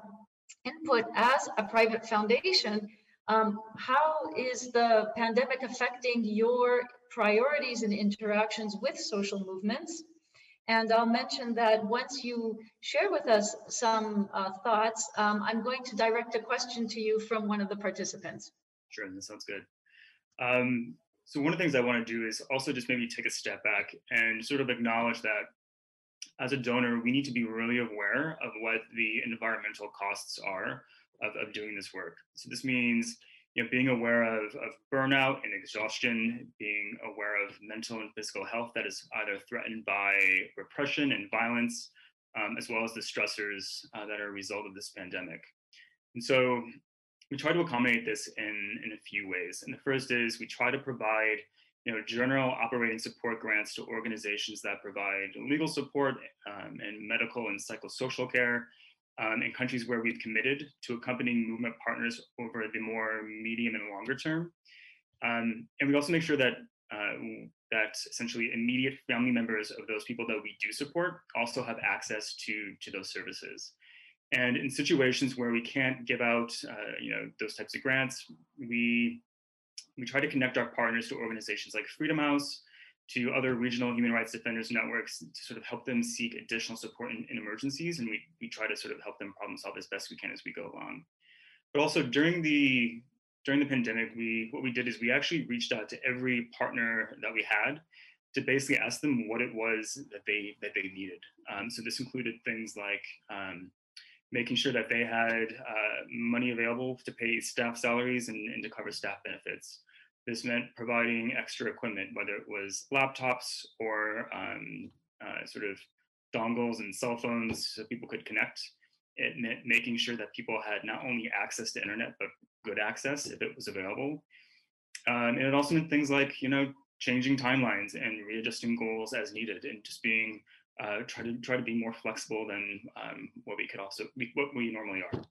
input as a private foundation. Um, how is the pandemic affecting your priorities and interactions with social movements? And I'll mention that once you share with us some uh, thoughts, um, I'm going to direct a question to you from one of the participants. Sure, that sounds good. Um, so one of the things I want to do is also just maybe take a step back and sort of acknowledge that as a donor, we need to be really aware of what the environmental costs are of, of doing this work. So this means you know, being aware of, of burnout and exhaustion, being aware of mental and physical health that is either threatened by repression and violence, um, as well as the stressors uh, that are a result of this pandemic. And so we try to accommodate this in, in a few ways. And the first is we try to provide you know, general operating support grants to organizations that provide legal support um, and medical and psychosocial care um, in countries where we've committed to accompanying movement partners over the more medium and longer term. Um, and we also make sure that uh, that essentially immediate family members of those people that we do support also have access to to those services. And in situations where we can't give out, uh, you know, those types of grants, we we try to connect our partners to organizations like Freedom House, to other regional human rights defenders networks to sort of help them seek additional support in, in emergencies, and we we try to sort of help them problem solve as best we can as we go along. But also during the during the pandemic, we what we did is we actually reached out to every partner that we had to basically ask them what it was that they that they needed. Um, so this included things like um, making sure that they had uh, money available to pay staff salaries and, and, to cover staff benefits. This meant providing extra equipment, whether it was laptops or um, uh, sort of dongles and cell phones so people could connect. It meant making sure that people had not only access to internet, but good access if it was available. Um, and it also meant things like, you know, changing timelines and readjusting goals as needed and just being uh, try to try to be more flexible than um, what we could also what we normally are.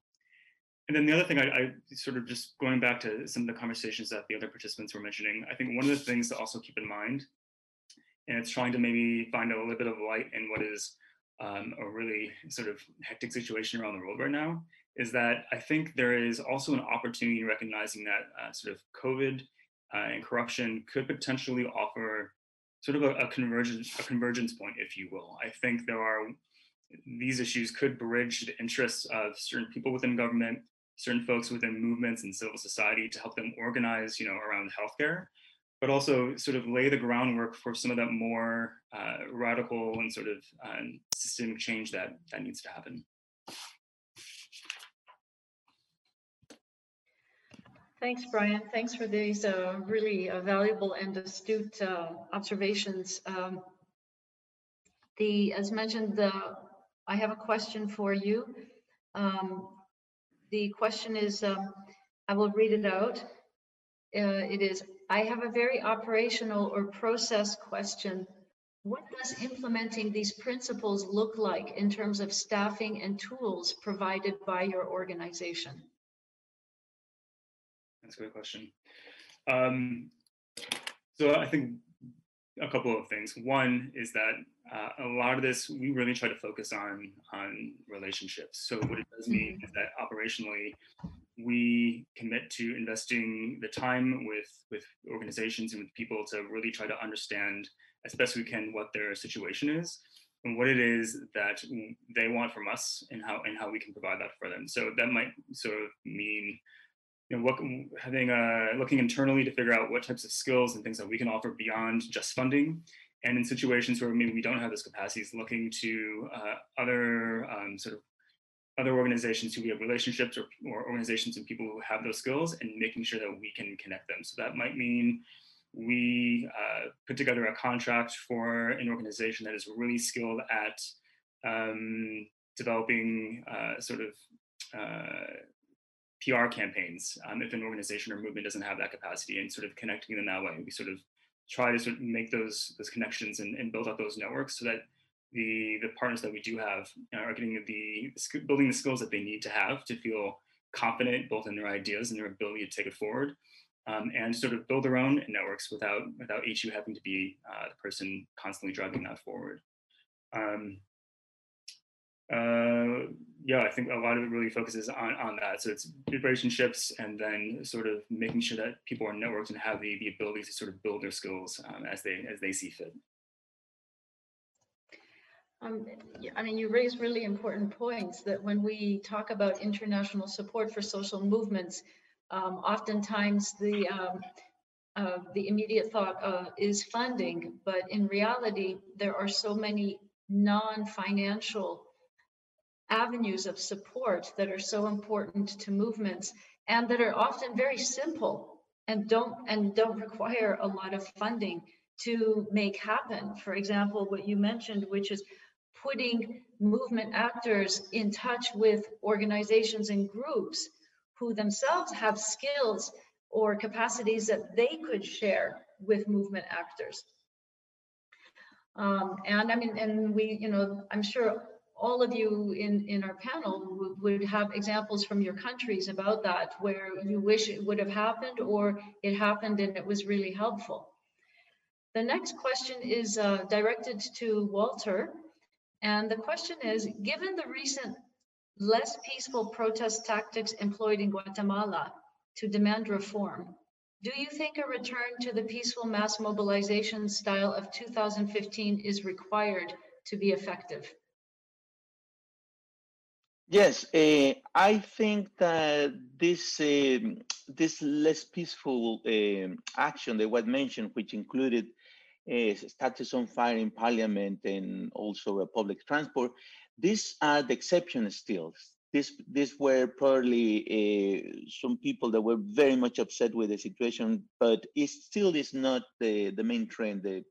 And then the other thing, I, I, sort of just going back to some of the conversations that the other participants were mentioning. I think one of the things to also keep in mind, and it's trying to maybe find a little bit of light in what is um, a really sort of hectic situation around the world right now, is that I think there is also an opportunity in recognizing that uh, sort of COVID uh, and corruption could potentially offer sort of a, a convergence a convergence point, if you will. I think there are these issues could bridge the interests of certain people within government, certain folks within movements and civil society to help them organize, you know, around healthcare, but also sort of lay the groundwork for some of that more uh, radical and sort of um, systemic change that that needs to happen. Thanks, Brian. Thanks for these uh, really uh, valuable and astute uh, observations. Um, the, as mentioned, the, I have a question for you. Um, the question is, um, I will read it out. Uh, it is, I have a very operational or process question. What does implementing these principles look like in terms of staffing and tools provided by your organization? That's a great question. Um, so I think a couple of things. One is that uh, a lot of this we really try to focus on on relationships. So what it does mean mm-hmm. is that operationally we commit to investing the time with with organizations and with people to really try to understand as best we can what their situation is and what it is that they want from us and how and how we can provide that for them. So that might sort of mean you know, what, having uh, looking internally to figure out what types of skills and things that we can offer beyond just funding. And in situations where maybe we don't have those capacities, looking to uh, other um, sort of other organizations who we have relationships or, or organizations and people who have those skills and making sure that we can connect them. So that might mean we uh, put together a contract for an organization that is really skilled at um, developing uh, sort of uh, PR campaigns um, if an organization or movement doesn't have that capacity and sort of connecting them that way. We sort of try to sort of make those those connections and, and build out those networks so that the the partners that we do have are getting the building the skills that they need to have to feel confident both in their ideas and their ability to take it forward um, and sort of build their own networks without without HU having to be uh, the person constantly driving that forward. Um, uh, yeah, I think a lot of it really focuses on, on that. So it's relationships and then sort of making sure that people are networked and have the, the ability to sort of build their skills um, as they as they see fit. Um, I mean, you raise really important points that when we talk about international support for social movements, um, oftentimes the um, uh, the immediate thought uh, is funding, but in reality, there are so many non-financial avenues of support that are so important to movements and that are often very simple and don't and don't require a lot of funding to make happen. For example, what you mentioned, which is putting movement actors in touch with organizations and groups who themselves have skills or capacities that they could share with movement actors. Um, and I mean, and we, you know, I'm sure all of you in, in our panel would have examples from your countries about that, where you wish it would have happened or it happened and it was really helpful. The next question is uh, directed to Walter. And the question is, given the recent less peaceful protest tactics employed in Guatemala to demand reform, do you think a return to the peaceful mass mobilization style of 2015 is required to be effective? Yes, uh, I think that this uh, this less peaceful uh, action that was mentioned, which included statues on fire in parliament and also public transport, these are the exceptions still. This, this were probably some people that were very much upset with the situation, but it still is not the, the main trend. The,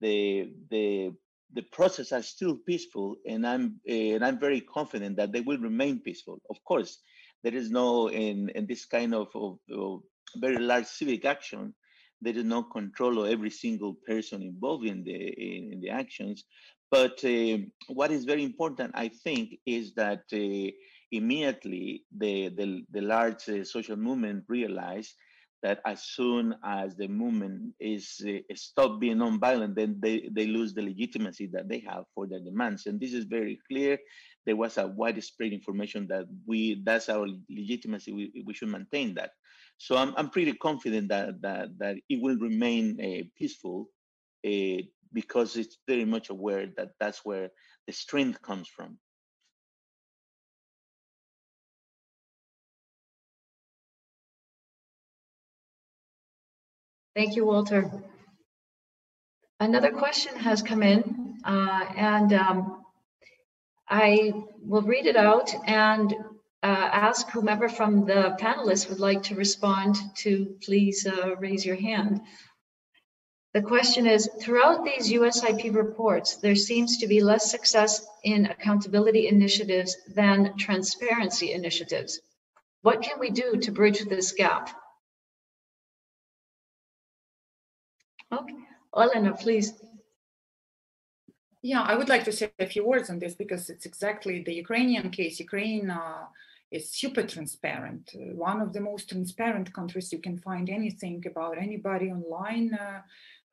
the, the the process are still peaceful, and I'm and I'm very confident that they will remain peaceful. Of course, there is no in in this kind of, of, of very large civic action, there is no control of every single person involved in the in, in the actions. But uh, what is very important, I think, is that uh, immediately the, the, the large uh, social movement realized that as soon as the movement is uh, stop being nonviolent, then they, they lose the legitimacy that they have for their demands. And this is very clear. There was a widespread information that we that's our legitimacy. We, we should maintain that. So I'm, I'm pretty confident that that, that it will remain uh, peaceful uh, because it's very much aware that that's where the strength comes from. Thank you, Walter. Another question has come in, uh, and um, I will read it out and uh, ask whomever from the panelists would like to respond to please uh, raise your hand. The question is, throughout these USIP reports, there seems to be less success in accountability initiatives than transparency initiatives. What can we do to bridge this gap? Okay, Elena, please. Yeah, I would like to say a few words on this because it's exactly the Ukrainian case. Ukraine uh, is super transparent. Uh, one of the most transparent countries you can find anything about anybody online, uh,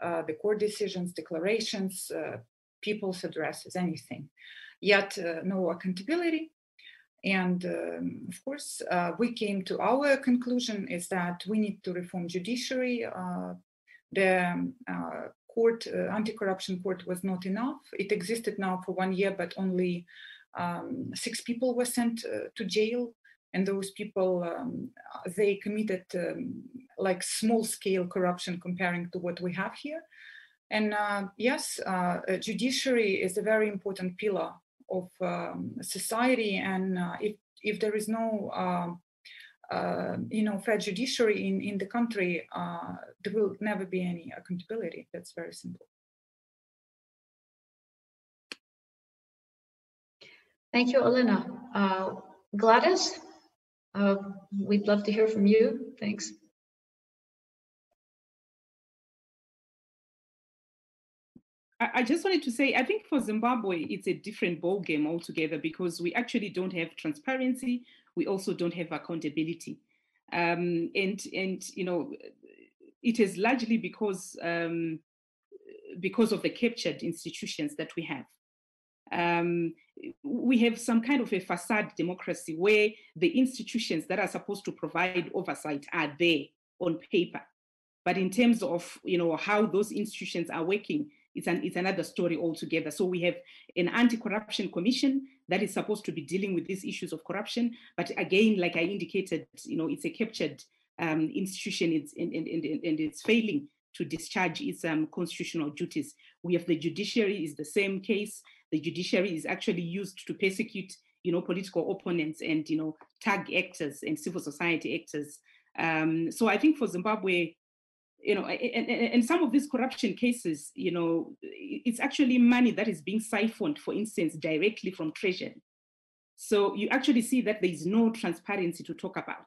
uh the court decisions, declarations, uh, people's addresses, anything. Yet uh, no accountability. And um, of course, we came to our conclusion is that we need to reform judiciary, the uh, court, uh, anti-corruption court was not enough. It existed now for one year, but only um, six people were sent uh, to jail. And those people, um, they committed um, like small scale corruption comparing to what we have here. And uh, yes, uh, judiciary is a very important pillar of um, society. And uh, if, if there is no um, uh, you know, fair judiciary in, in the country, uh, there will never be any accountability. That's very simple. Thank you, Elena. Uh, Gladys, uh, we'd love to hear from you. Thanks. I just wanted to say, I think for Zimbabwe, it's a different ballgame altogether because we actually don't have transparency. We also don't have accountability. Um, and, and, you know, it is largely because, um, because of the captured institutions that we have. Um, we have some kind of a facade democracy where the institutions that are supposed to provide oversight are there on paper. But in terms of, you know, how those institutions are working, it's, an, it's another story altogether. So we have an anti-corruption commission that is supposed to be dealing with these issues of corruption. But again, like I indicated, you know, it's a captured um, institution it's, and, and, and, and it's failing to discharge its um, constitutional duties. We have the judiciary is the same case. The judiciary is actually used to persecute, you know, political opponents and, you know, tag actors and civil society actors. Um, so I think for Zimbabwe, you know, and, some of these corruption cases, you know, it's actually money that is being siphoned, for instance, directly from Treasury. So you actually see that there is no transparency to talk about.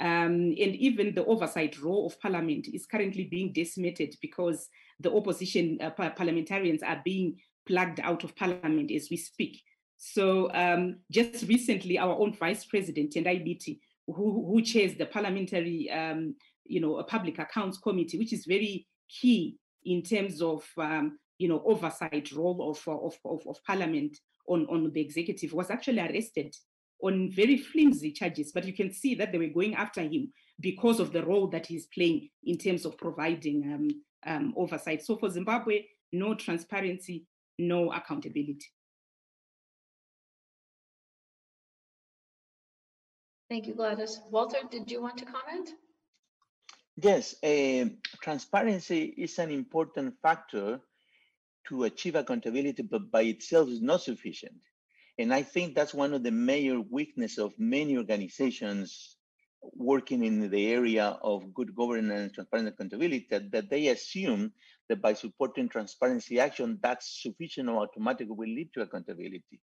Um, and even the oversight role of parliament is currently being decimated because the opposition uh, parliamentarians are being plugged out of parliament as we speak. So um, just recently, our own vice president, Tendai Biti, who, who chairs the parliamentary um, you know, a public accounts committee, which is very key in terms of, um, you know, oversight role of, of, of, of parliament on, on the executive, was actually arrested on very flimsy charges, but you can see that they were going after him because of the role that he's playing in terms of providing um, um, oversight. So for Zimbabwe, no transparency, no accountability. Thank you, Gladys. Walter, did you want to comment? Yes, uh, transparency is an important factor to achieve accountability, but by itself is not sufficient. And I think that's one of the major weaknesses of many organizations working in the area of good governance, transparent accountability, that, that they assume that by supporting transparency action, that's sufficient or automatically will lead to accountability.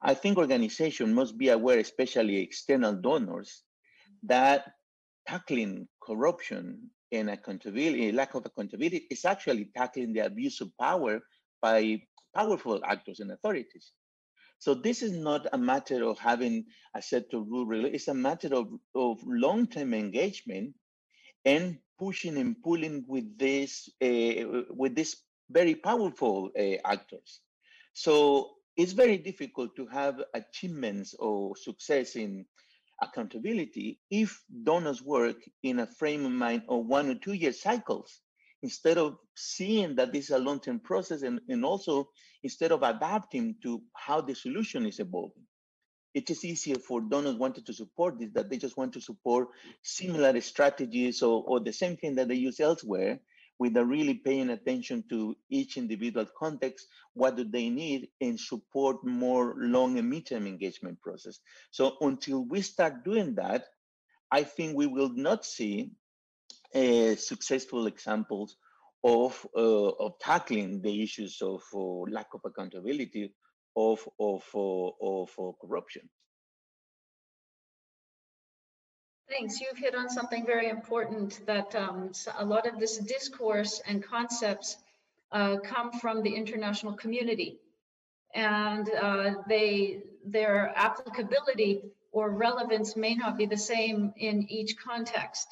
I think organizations must be aware, especially external donors, that tackling corruption and accountability, lack of accountability, is actually tackling the abuse of power by powerful actors and authorities. So this is not a matter of having a set of rules. It's a matter of, of long-term engagement and pushing and pulling with this uh, with this very powerful uh, actors. So it's very difficult to have achievements or success in accountability if donors work in a frame of mind of one or two year cycles instead of seeing that this is a long-term process and, and also instead of adapting to how the solution is evolving. It is easier for donors wanted to support this that they just want to support similar strategies or, or the same thing that they use elsewhere without really paying attention to each individual context, what do they need, and support more long and midterm engagement process. So until we start doing that, I think we will not see uh, successful examples of uh, of tackling the issues of uh, lack of accountability of of uh, of uh, corruption. Thanks. You've hit on something very important that um, a lot of this discourse and concepts uh, come from the international community and uh, they their applicability or relevance may not be the same in each context.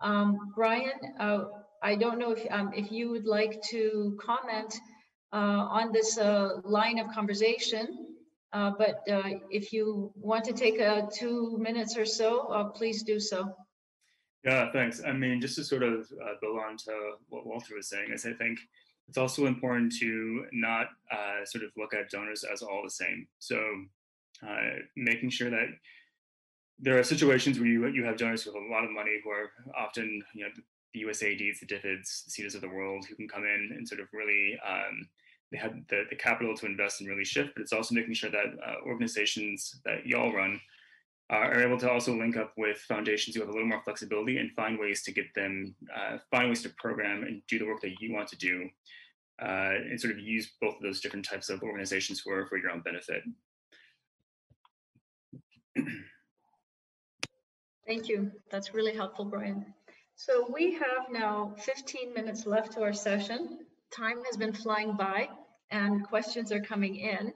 Um, Brian, uh, I don't know if, um, if you would like to comment uh, on this uh, line of conversation uh, but uh, if you want to take a two minutes or so, uh, please do so. Yeah, thanks. I mean, just to sort of uh, build on to what Walter was saying, is I think it's also important to not uh, sort of look at donors as all the same. So uh, making sure that there are situations where you, you have donors with a lot of money who are often, you know, the USAIDs, the DFIDs, the Sidas of the world, who can come in and sort of really um, they had the, the capital to invest and really shift, but it's also making sure that uh, organizations that y'all run uh, are able to also link up with foundations who have a little more flexibility and find ways to get them, uh, find ways to program and do the work that you want to do, uh, and sort of use both of those different types of organizations for, for your own benefit. Thank you. That's really helpful, Brian. So we have now 15 minutes left to our session. Time has been flying by and questions are coming in.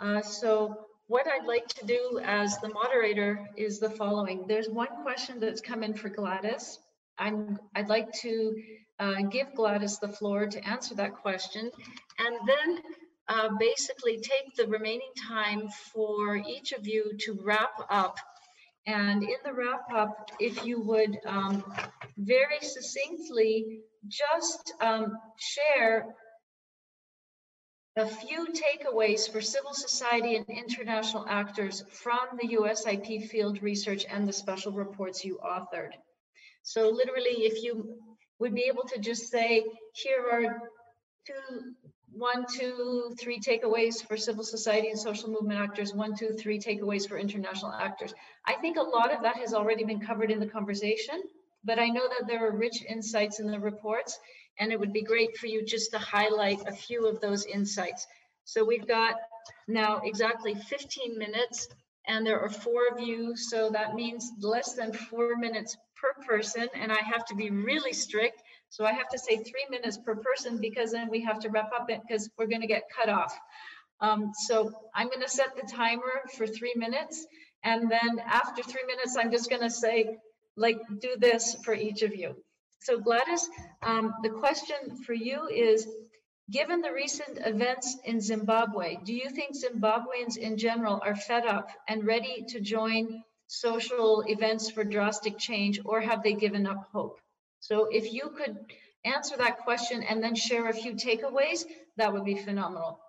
Uh, so what I'd like to do as the moderator is the following. There's one question that's come in for Gladys. I'm, I'd like to uh, give Gladys the floor to answer that question and then uh, basically take the remaining time for each of you to wrap up. And in the wrap up, if you would um, very succinctly just um, share a few takeaways for civil society and international actors from the USIP field research and the special reports you authored. So literally, if you would be able to just say, here are two, one, two, three takeaways for civil society and social movement actors, one, two, three takeaways for international actors. I think a lot of that has already been covered in the conversation, but I know that there are rich insights in the reports and it would be great for you just to highlight a few of those insights. So we've got now exactly 15 minutes and there are four of you. So that means less than four minutes per person. And I have to be really strict. So I have to say three minutes per person because then we have to wrap up it because we're going to get cut off. Um, so I'm going to set the timer for three minutes. And then after three minutes, I'm just going to say, like, do this for each of you. So Gladys, um, the question for you is, given the recent events in Zimbabwe, do you think Zimbabweans in general are fed up and ready to join social events for drastic change or have they given up hope? So if you could answer that question and then share a few takeaways, that would be phenomenal.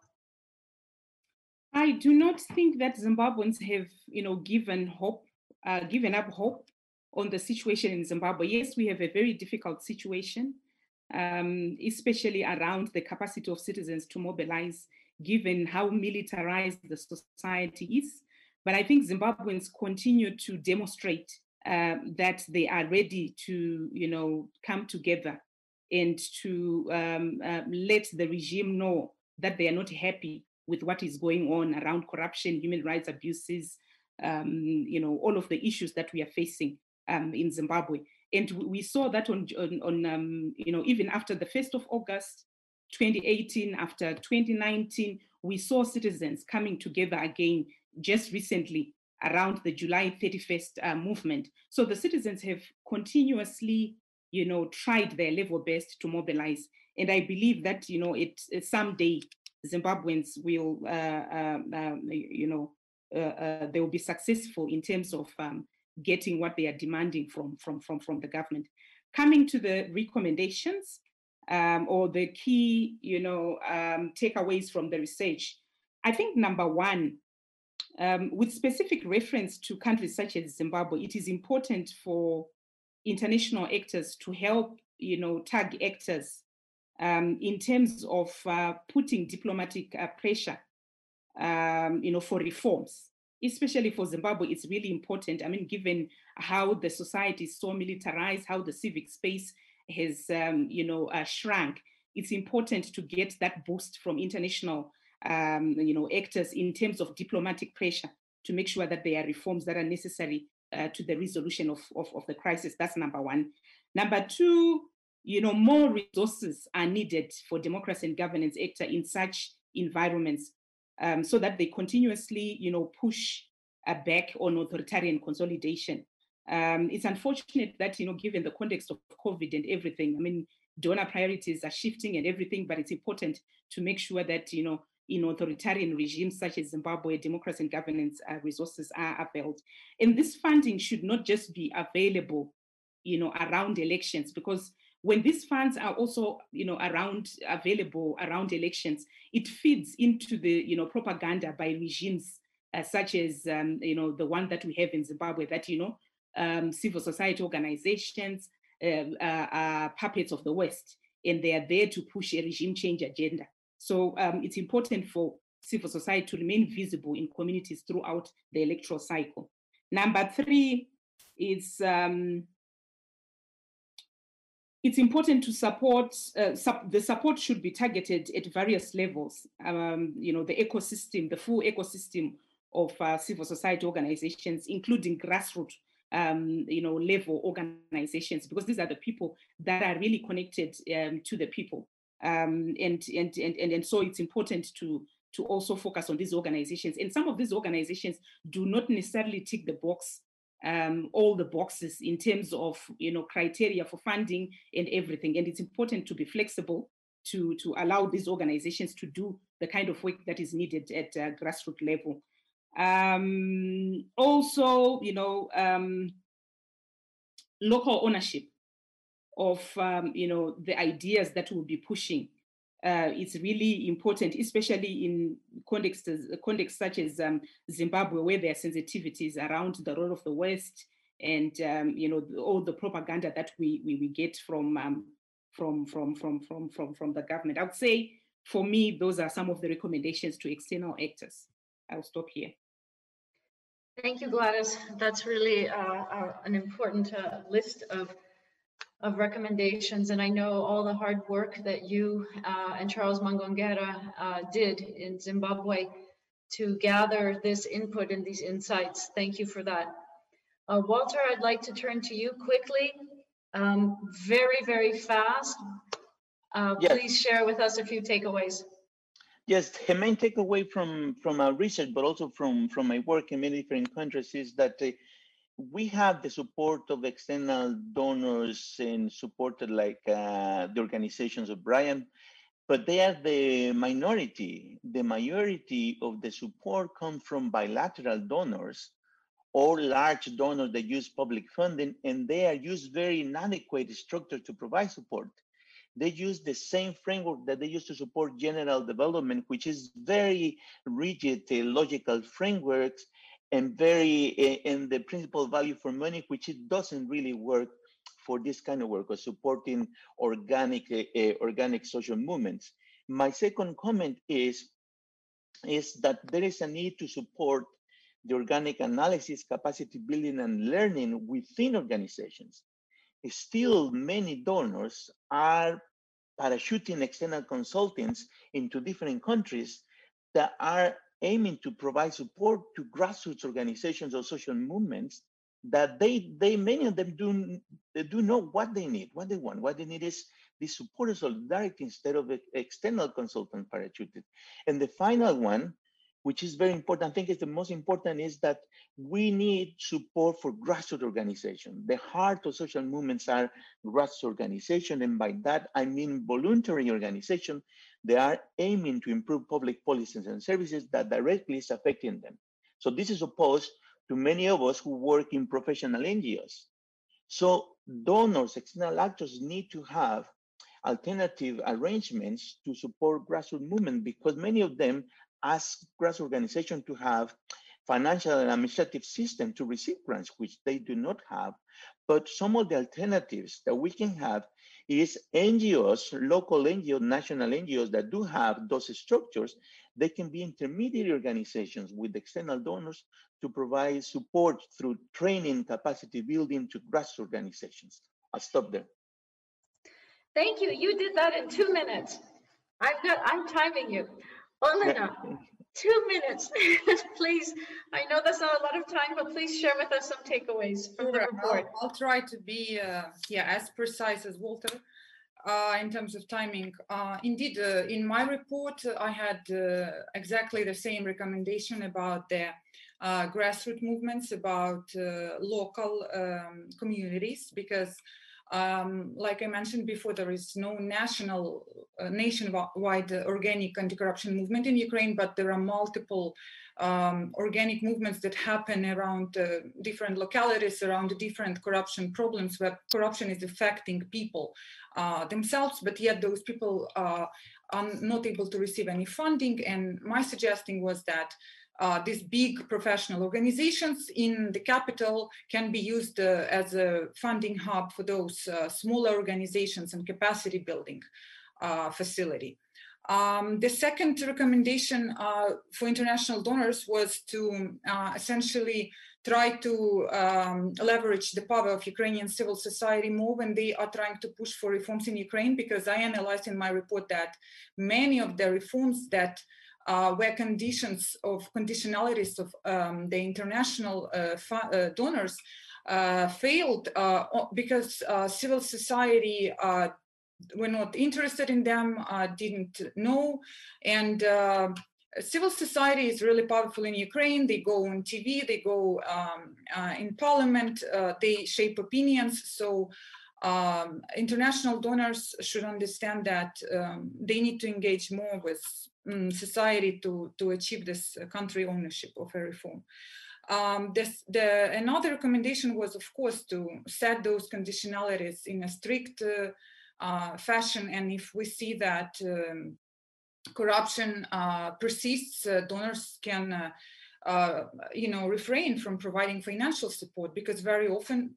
I do not think that Zimbabweans have, you know, given hope, uh, given up hope on the situation in Zimbabwe. Yes, we have a very difficult situation, um, especially around the capacity of citizens to mobilize, given how militarized the society is. But I think Zimbabweans continue to demonstrate uh, that they are ready to, you know, come together and to um, uh, let the regime know that they are not happy with what is going on around corruption, human rights abuses, um, you know, all of the issues that we are facing um, in Zimbabwe. And we saw that on, on, on um, you know, even after the 1st of August 2018, after 2019, we saw citizens coming together again just recently around the July 31st uh, movement. So the citizens have continuously, you know, tried their level best to mobilize. And I believe that, you know, it, someday Zimbabweans will, uh, uh, you know, uh, uh, they will be successful in terms of um, getting what they are demanding from, from, from, from the government. Coming to the recommendations um, or the key, you know, um, takeaways from the research, I think number one, um, with specific reference to countries such as Zimbabwe, it is important for international actors to help, you know, tag actors um, in terms of uh, putting diplomatic uh, pressure, um, you know, for reforms especially for Zimbabwe, it's really important. I mean, given how the society is so militarized, how the civic space has, um, you know, uh, shrunk, it's important to get that boost from international, um, you know, actors in terms of diplomatic pressure to make sure that there are reforms that are necessary uh, to the resolution of, of, of the crisis. That's number one. Number two, you know, more resources are needed for democracy and governance actor in such environments um, so that they continuously, you know, push uh, back on authoritarian consolidation. Um, it's unfortunate that, you know, given the context of COVID and everything, I mean, donor priorities are shifting and everything, but it's important to make sure that, you know, in authoritarian regimes such as Zimbabwe, democracy and governance uh, resources are availed. And this funding should not just be available, you know, around elections, because when these funds are also you know around available around elections it feeds into the you know propaganda by regimes uh, such as um, you know the one that we have in zimbabwe that you know um, civil society organizations uh, uh, are puppets of the west and they are there to push a regime change agenda so um, it's important for civil society to remain visible in communities throughout the electoral cycle number three is um, it's important to support, uh, sup the support should be targeted at various levels. Um, you know, the ecosystem, the full ecosystem of uh, civil society organizations, including grassroots um, you know, level organizations because these are the people that are really connected um, to the people. Um, and, and, and, and, and so it's important to, to also focus on these organizations. And some of these organizations do not necessarily tick the box, um, all the boxes in terms of, you know, criteria for funding and everything. And it's important to be flexible to, to allow these organizations to do the kind of work that is needed at uh, grassroots level. Um, also, you know, um, local ownership of, um, you know, the ideas that we'll be pushing uh, is really important, especially in contexts, contexts such as um, Zimbabwe, where there are sensitivities around the role of the West and, um, you know, all the propaganda that we, we, we get from, um, from, from, from, from, from, from the government. I would say, for me, those are some of the recommendations to external actors. I'll stop here. Thank you, Gladys. That's really uh, uh, an important uh, list of of recommendations, and I know all the hard work that you uh, and Charles Mangongera uh, did in Zimbabwe to gather this input and these insights. Thank you for that. Uh, Walter, I'd like to turn to you quickly, um, very, very fast. Yes. Please share with us a few takeaways. Yes, the main takeaway from from our research, but also from from my work in many different countries, is that uh, we have the support of external donors and supported like uh, the organizations of Brian, but they are the minority. The majority of the support comes from bilateral donors or large donors that use public funding, and they are used very inadequate structure to provide support they use the same framework that they use to support general development, which is very rigid uh, logical frameworks and very in the principal value for money, which it doesn't really work for this kind of work of supporting organic uh, organic social movements. My second comment is is that there is a need to support the organic analysis, capacity building, and learning within organizations still many donors are parachuting external consultants into different countries that are aiming to provide support to grassroots organizations or social movements that they they many of them do they do know what they need what they want. What they need is the support of solidarity instead of external consultant parachuted. And the final one which is very important, I think is the most important, is that we need support for grassroots organization. The heart of social movements are grassroots organization, and by that I mean voluntary organization. They are aiming to improve public policies and services that directly is affecting them. So this is opposed to many of us who work in professional NGOs. So donors, external actors need to have alternative arrangements to support grassroots movement because many of them ask grants organizations to have financial and administrative system to receive grants, which they do not have. But some of the alternatives that we can have is NGOs, local NGOs, national NGOs that do have those structures, they can be intermediary organizations with external donors to provide support through training, capacity building to grassroots organizations. I'll stop there. Thank you. You did that in two minutes. I've got, I'm timing you. Elena, two minutes, please. I know that's not a lot of time, but please share with us some takeaways from the report. I'll, I'll try to be, uh, yeah, as precise as Walter. Uh, in terms of timing. Uh, indeed, uh, in my report, I had uh, exactly the same recommendation about the uh, grassroots movements, about uh, local um, communities, because um, like I mentioned before, there is no national, uh, nationwide organic anti-corruption movement in Ukraine, but there are multiple um, organic movements that happen around uh, different localities, around different corruption problems where corruption is affecting people uh, themselves, but yet those people uh, are not able to receive any funding. And my suggesting was that uh, these big professional organizations in the capital can be used uh, as a funding hub for those uh, smaller organizations and capacity building uh, facility. Um, the second recommendation uh, for international donors was to uh, essentially try to um, leverage the power of Ukrainian civil society more when they are trying to push for reforms in Ukraine, because I analyzed in my report that many of the reforms that uh, where conditions of conditionalities of um, the international uh, uh donors uh, failed because civil society were not interested in them, didn't know, and civil society is really powerful in Ukraine. They go on TV, they go um, uh, in parliament, uh, they shape opinions. So um, international donors should understand that um, they need to engage more with um, society to, to achieve this country ownership of a reform. Um, this, the, another recommendation was, of course, to set those conditionalities in a strict uh, uh, fashion. And if we see that um, corruption uh, persists, uh, donors can uh, uh, you know, refrain from providing financial support because very often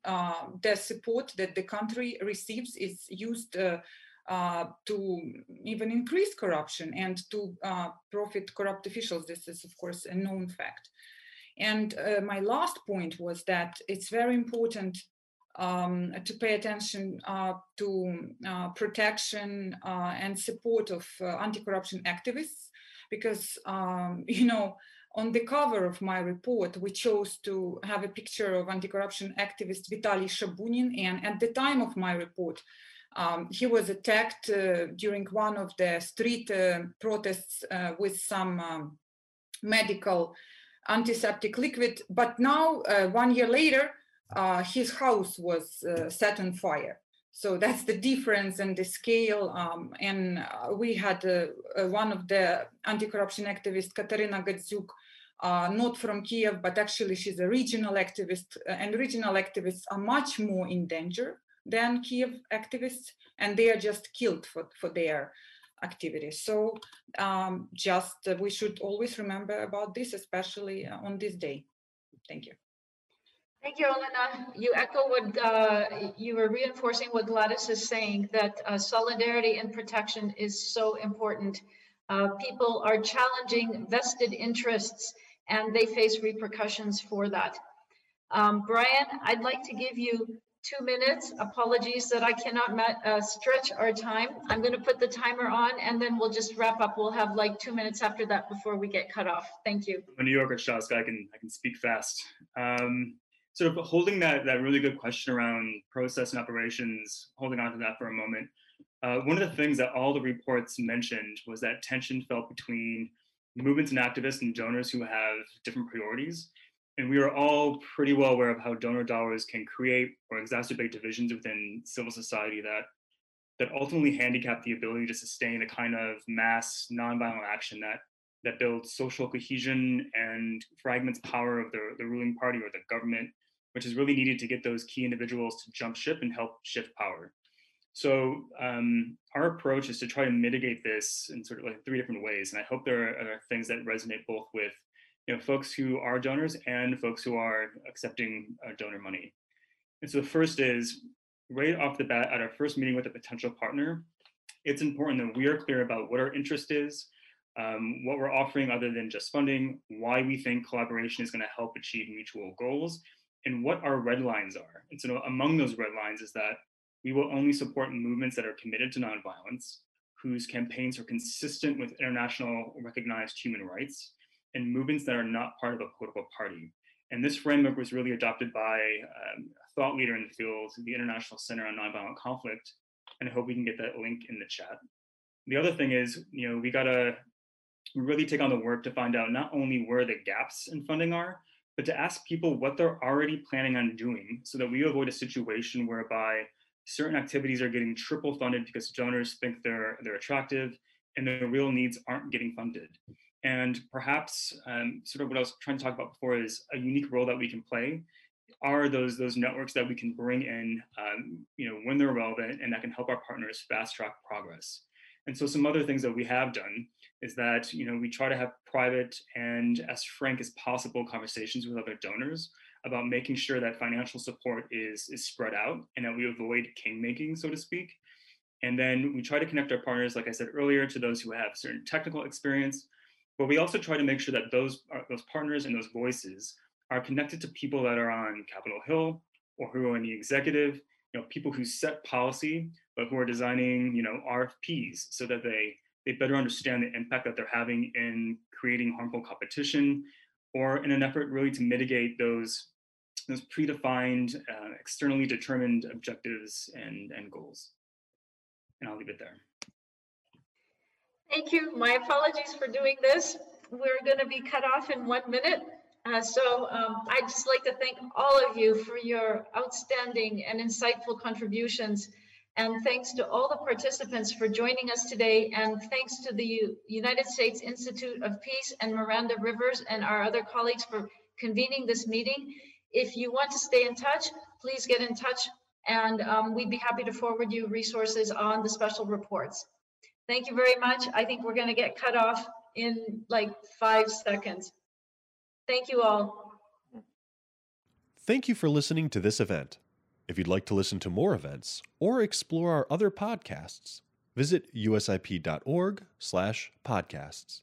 the support that the country receives is used uh, uh to even increase corruption and to uh, profit corrupt officials. This is, of course, a known fact. And uh, my last point was that it's very important um, to pay attention to protection and support of anti-corruption activists because, um, you know, on the cover of my report, we chose to have a picture of anti-corruption activist Vitaly Shabunin. And at the time of my report, um, he was attacked uh, during one of the street uh, protests uh, with some um, medical antiseptic liquid. But now, uh, one year later, uh, his house was set on fire. So that's the difference and the scale. Um, and we had one of the anti-corruption activists, Katerina Gandziuk, uh, not from Kiev, but actually she's a regional activist, uh, and regional activists are much more in danger than Kiev activists, and they are just killed for, for their activities. So um, just uh, we should always remember about this, especially uh, on this day. Thank you. Thank you, Elena. You echo what uh, you were reinforcing what Gladys is saying that uh, solidarity and protection is so important. people are challenging vested interests and they face repercussions for that. Um, Brian, I'd like to give you two minutes. Apologies that I cannot uh, stretch our time. I'm going to put the timer on and then we'll just wrap up. We'll have like two minutes after that before we get cut off. Thank you. I'm a New Yorker, Shaazka. I can I can speak fast. Um, holding that that really good question around process and operations, holding on to that for a moment. Uh, one of the things that all the reports mentioned was that tension felt between movements and activists and donors who have different priorities. And we are all pretty well aware of how donor dollars can create or exacerbate divisions within civil society that that ultimately handicap the ability to sustain a kind of mass nonviolent action that that builds social cohesion and fragments power of the, the ruling party or the government, which is really needed to get those key individuals to jump ship and help shift power. So um, our approach is to try to mitigate this in sort of like three different ways, and I hope there are, are things that resonate both with you know folks who are donors and folks who are accepting uh, donor money. And so the first is right off the bat at our first meeting with a potential partner, it's important that we are clear about what our interest is, um, what we're offering other than just funding, why we think collaboration is going to help achieve mutual goals, and what our red lines are. And so among those red lines is that we will only support movements that are committed to nonviolence, whose campaigns are consistent with international recognized human rights, and movements that are not part of a political party. And this framework was really adopted by um, a thought leader in the field, the International Center on Nonviolent Conflict. And I hope we can get that link in the chat. The other thing is, you know, we gotta really take on the work to find out not only where the gaps in funding are, but to ask people what they're already planning on doing so that we avoid a situation whereby certain activities are getting triple funded because donors think they're they're attractive and their real needs aren't getting funded. And perhaps um, sort of what I was trying to talk about before is a unique role that we can play are those those networks that we can bring in, um, you know, when they're relevant and that can help our partners fast track progress. And so some other things that we have done is that you know we try to have private and as frank as possible conversations with other donors about making sure that financial support is is spread out and that we avoid king making, so to speak. And then we try to connect our partners, like I said earlier, to those who have certain technical experience. But we also try to make sure that those uh, those partners and those voices are connected to people that are on Capitol Hill or who are in the executive, you know, people who set policy, but who are designing, you know, RFPs so that they they better understand the impact that they're having in creating harmful competition or in an effort really to mitigate those, those predefined, uh, externally determined objectives and, and goals. And I'll leave it there. Thank you. My apologies for doing this. We're going to be cut off in one minute. Uh, so um, I'd just like to thank all of you for your outstanding and insightful contributions. And thanks to all the participants for joining us today. And thanks to the United States Institute of Peace and Miranda Rivers and our other colleagues for convening this meeting. If you want to stay in touch, please get in touch and um, we'd be happy to forward you resources on the special reports. Thank you very much. I think we're gonna get cut off in like five seconds. Thank you all. Thank you for listening to this event. If you'd like to listen to more events or explore our other podcasts, visit usip.org/podcasts.